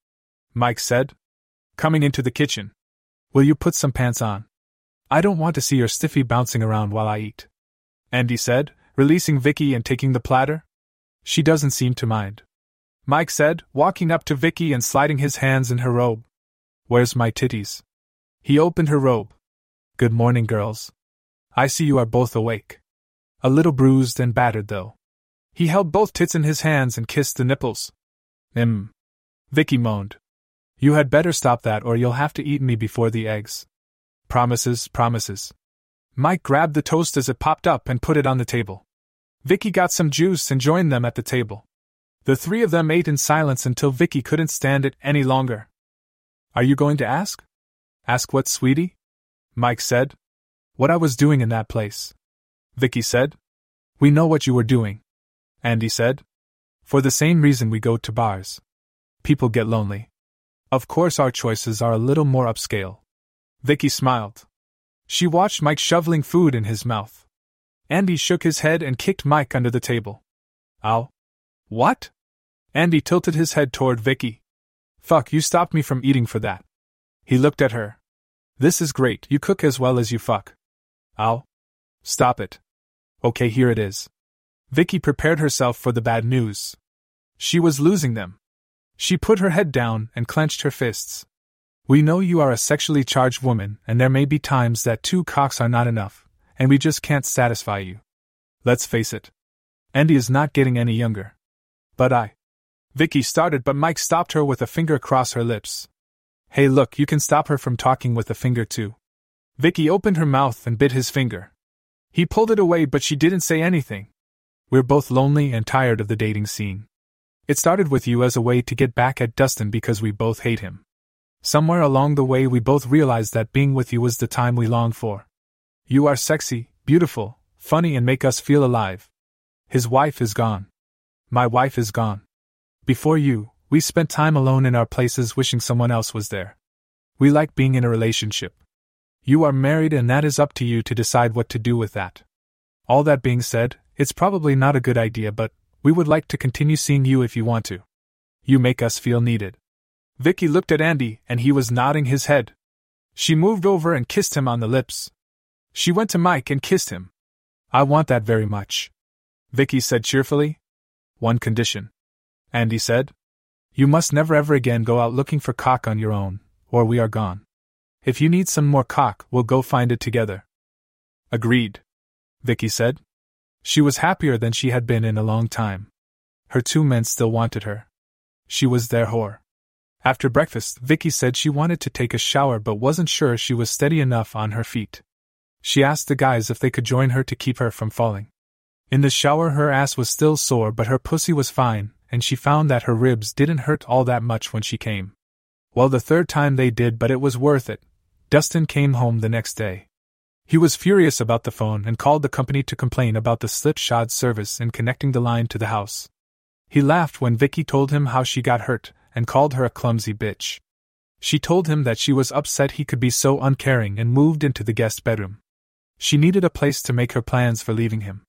Mike said. Coming into the kitchen. Will you put some pants on? I don't want to see your stiffy bouncing around while I eat. Andy said, releasing Vicky and taking the platter. She doesn't seem to mind. Mike said, walking up to Vicky and sliding his hands in her robe. Where's my titties? He opened her robe. Good morning, girls. I see you are both awake. A little bruised and battered, though. He held both tits in his hands and kissed the nipples. Im. Vicky moaned. You had better stop that or you'll have to eat me before the eggs. Promises, promises. Mike grabbed the toast as it popped up and put it on the table. Vicky got some juice and joined them at the table. The three of them ate in silence until Vicky couldn't stand it any longer. Are you going to ask? Ask what, sweetie? Mike said. What I was doing in that place. Vicky said. We know what you were doing. Andy said. For the same reason we go to bars. People get lonely. Of course, our choices are a little more upscale. Vicky smiled. She watched Mike shoveling food in his mouth. Andy shook his head and kicked Mike under the table. Ow. What? Andy tilted his head toward Vicky. Fuck, you stopped me from eating for that. He looked at her. This is great, you cook as well as you fuck. Ow. Stop it. Okay, here it is. Vicky prepared herself for the bad news. She was losing them. She put her head down and clenched her fists. We know you are a sexually charged woman, and there may be times that two cocks are not enough, and we just can't satisfy you. Let's face it. Andy is not getting any younger. But I. Vicky started, but Mike stopped her with a finger across her lips. Hey, look, you can stop her from talking with a finger too. Vicky opened her mouth and bit his finger. He pulled it away, but she didn't say anything. We're both lonely and tired of the dating scene. It started with you as a way to get back at Dustin because we both hate him. Somewhere along the way, we both realized that being with you was the time we longed for. You are sexy, beautiful, funny, and make us feel alive. His wife is gone. My wife is gone. Before you, we spent time alone in our places wishing someone else was there. We like being in a relationship. You are married, and that is up to you to decide what to do with that. All that being said, it's probably not a good idea, but we would like to continue seeing you if you want to. You make us feel needed. Vicky looked at Andy, and he was nodding his head. She moved over and kissed him on the lips. She went to Mike and kissed him. I want that very much. Vicky said cheerfully. One condition. Andy said. You must never ever again go out looking for cock on your own, or we are gone. If you need some more cock, we'll go find it together. Agreed. Vicky said. She was happier than she had been in a long time. Her two men still wanted her. She was their whore. After breakfast, Vicky said she wanted to take a shower but wasn't sure she was steady enough on her feet. She asked the guys if they could join her to keep her from falling. In the shower, her ass was still sore, but her pussy was fine, and she found that her ribs didn't hurt all that much when she came. Well, the third time they did, but it was worth it. Dustin came home the next day. He was furious about the phone and called the company to complain about the slipshod service in connecting the line to the house. He laughed when Vicky told him how she got hurt and called her a clumsy bitch. She told him that she was upset he could be so uncaring and moved into the guest bedroom. She needed a place to make her plans for leaving him.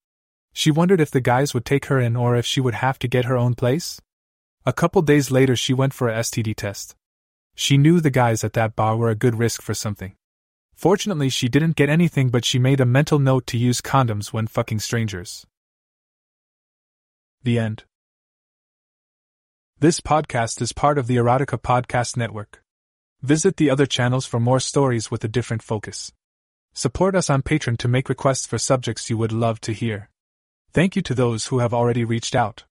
She wondered if the guys would take her in or if she would have to get her own place. A couple days later, she went for a STD test. She knew the guys at that bar were a good risk for something. Fortunately, she didn't get anything, but she made a mental note to use condoms when fucking strangers. The end. This podcast is part of the Erotica Podcast Network. Visit the other channels for more stories with a different focus. Support us on Patreon to make requests for subjects you would love to hear. Thank you to those who have already reached out.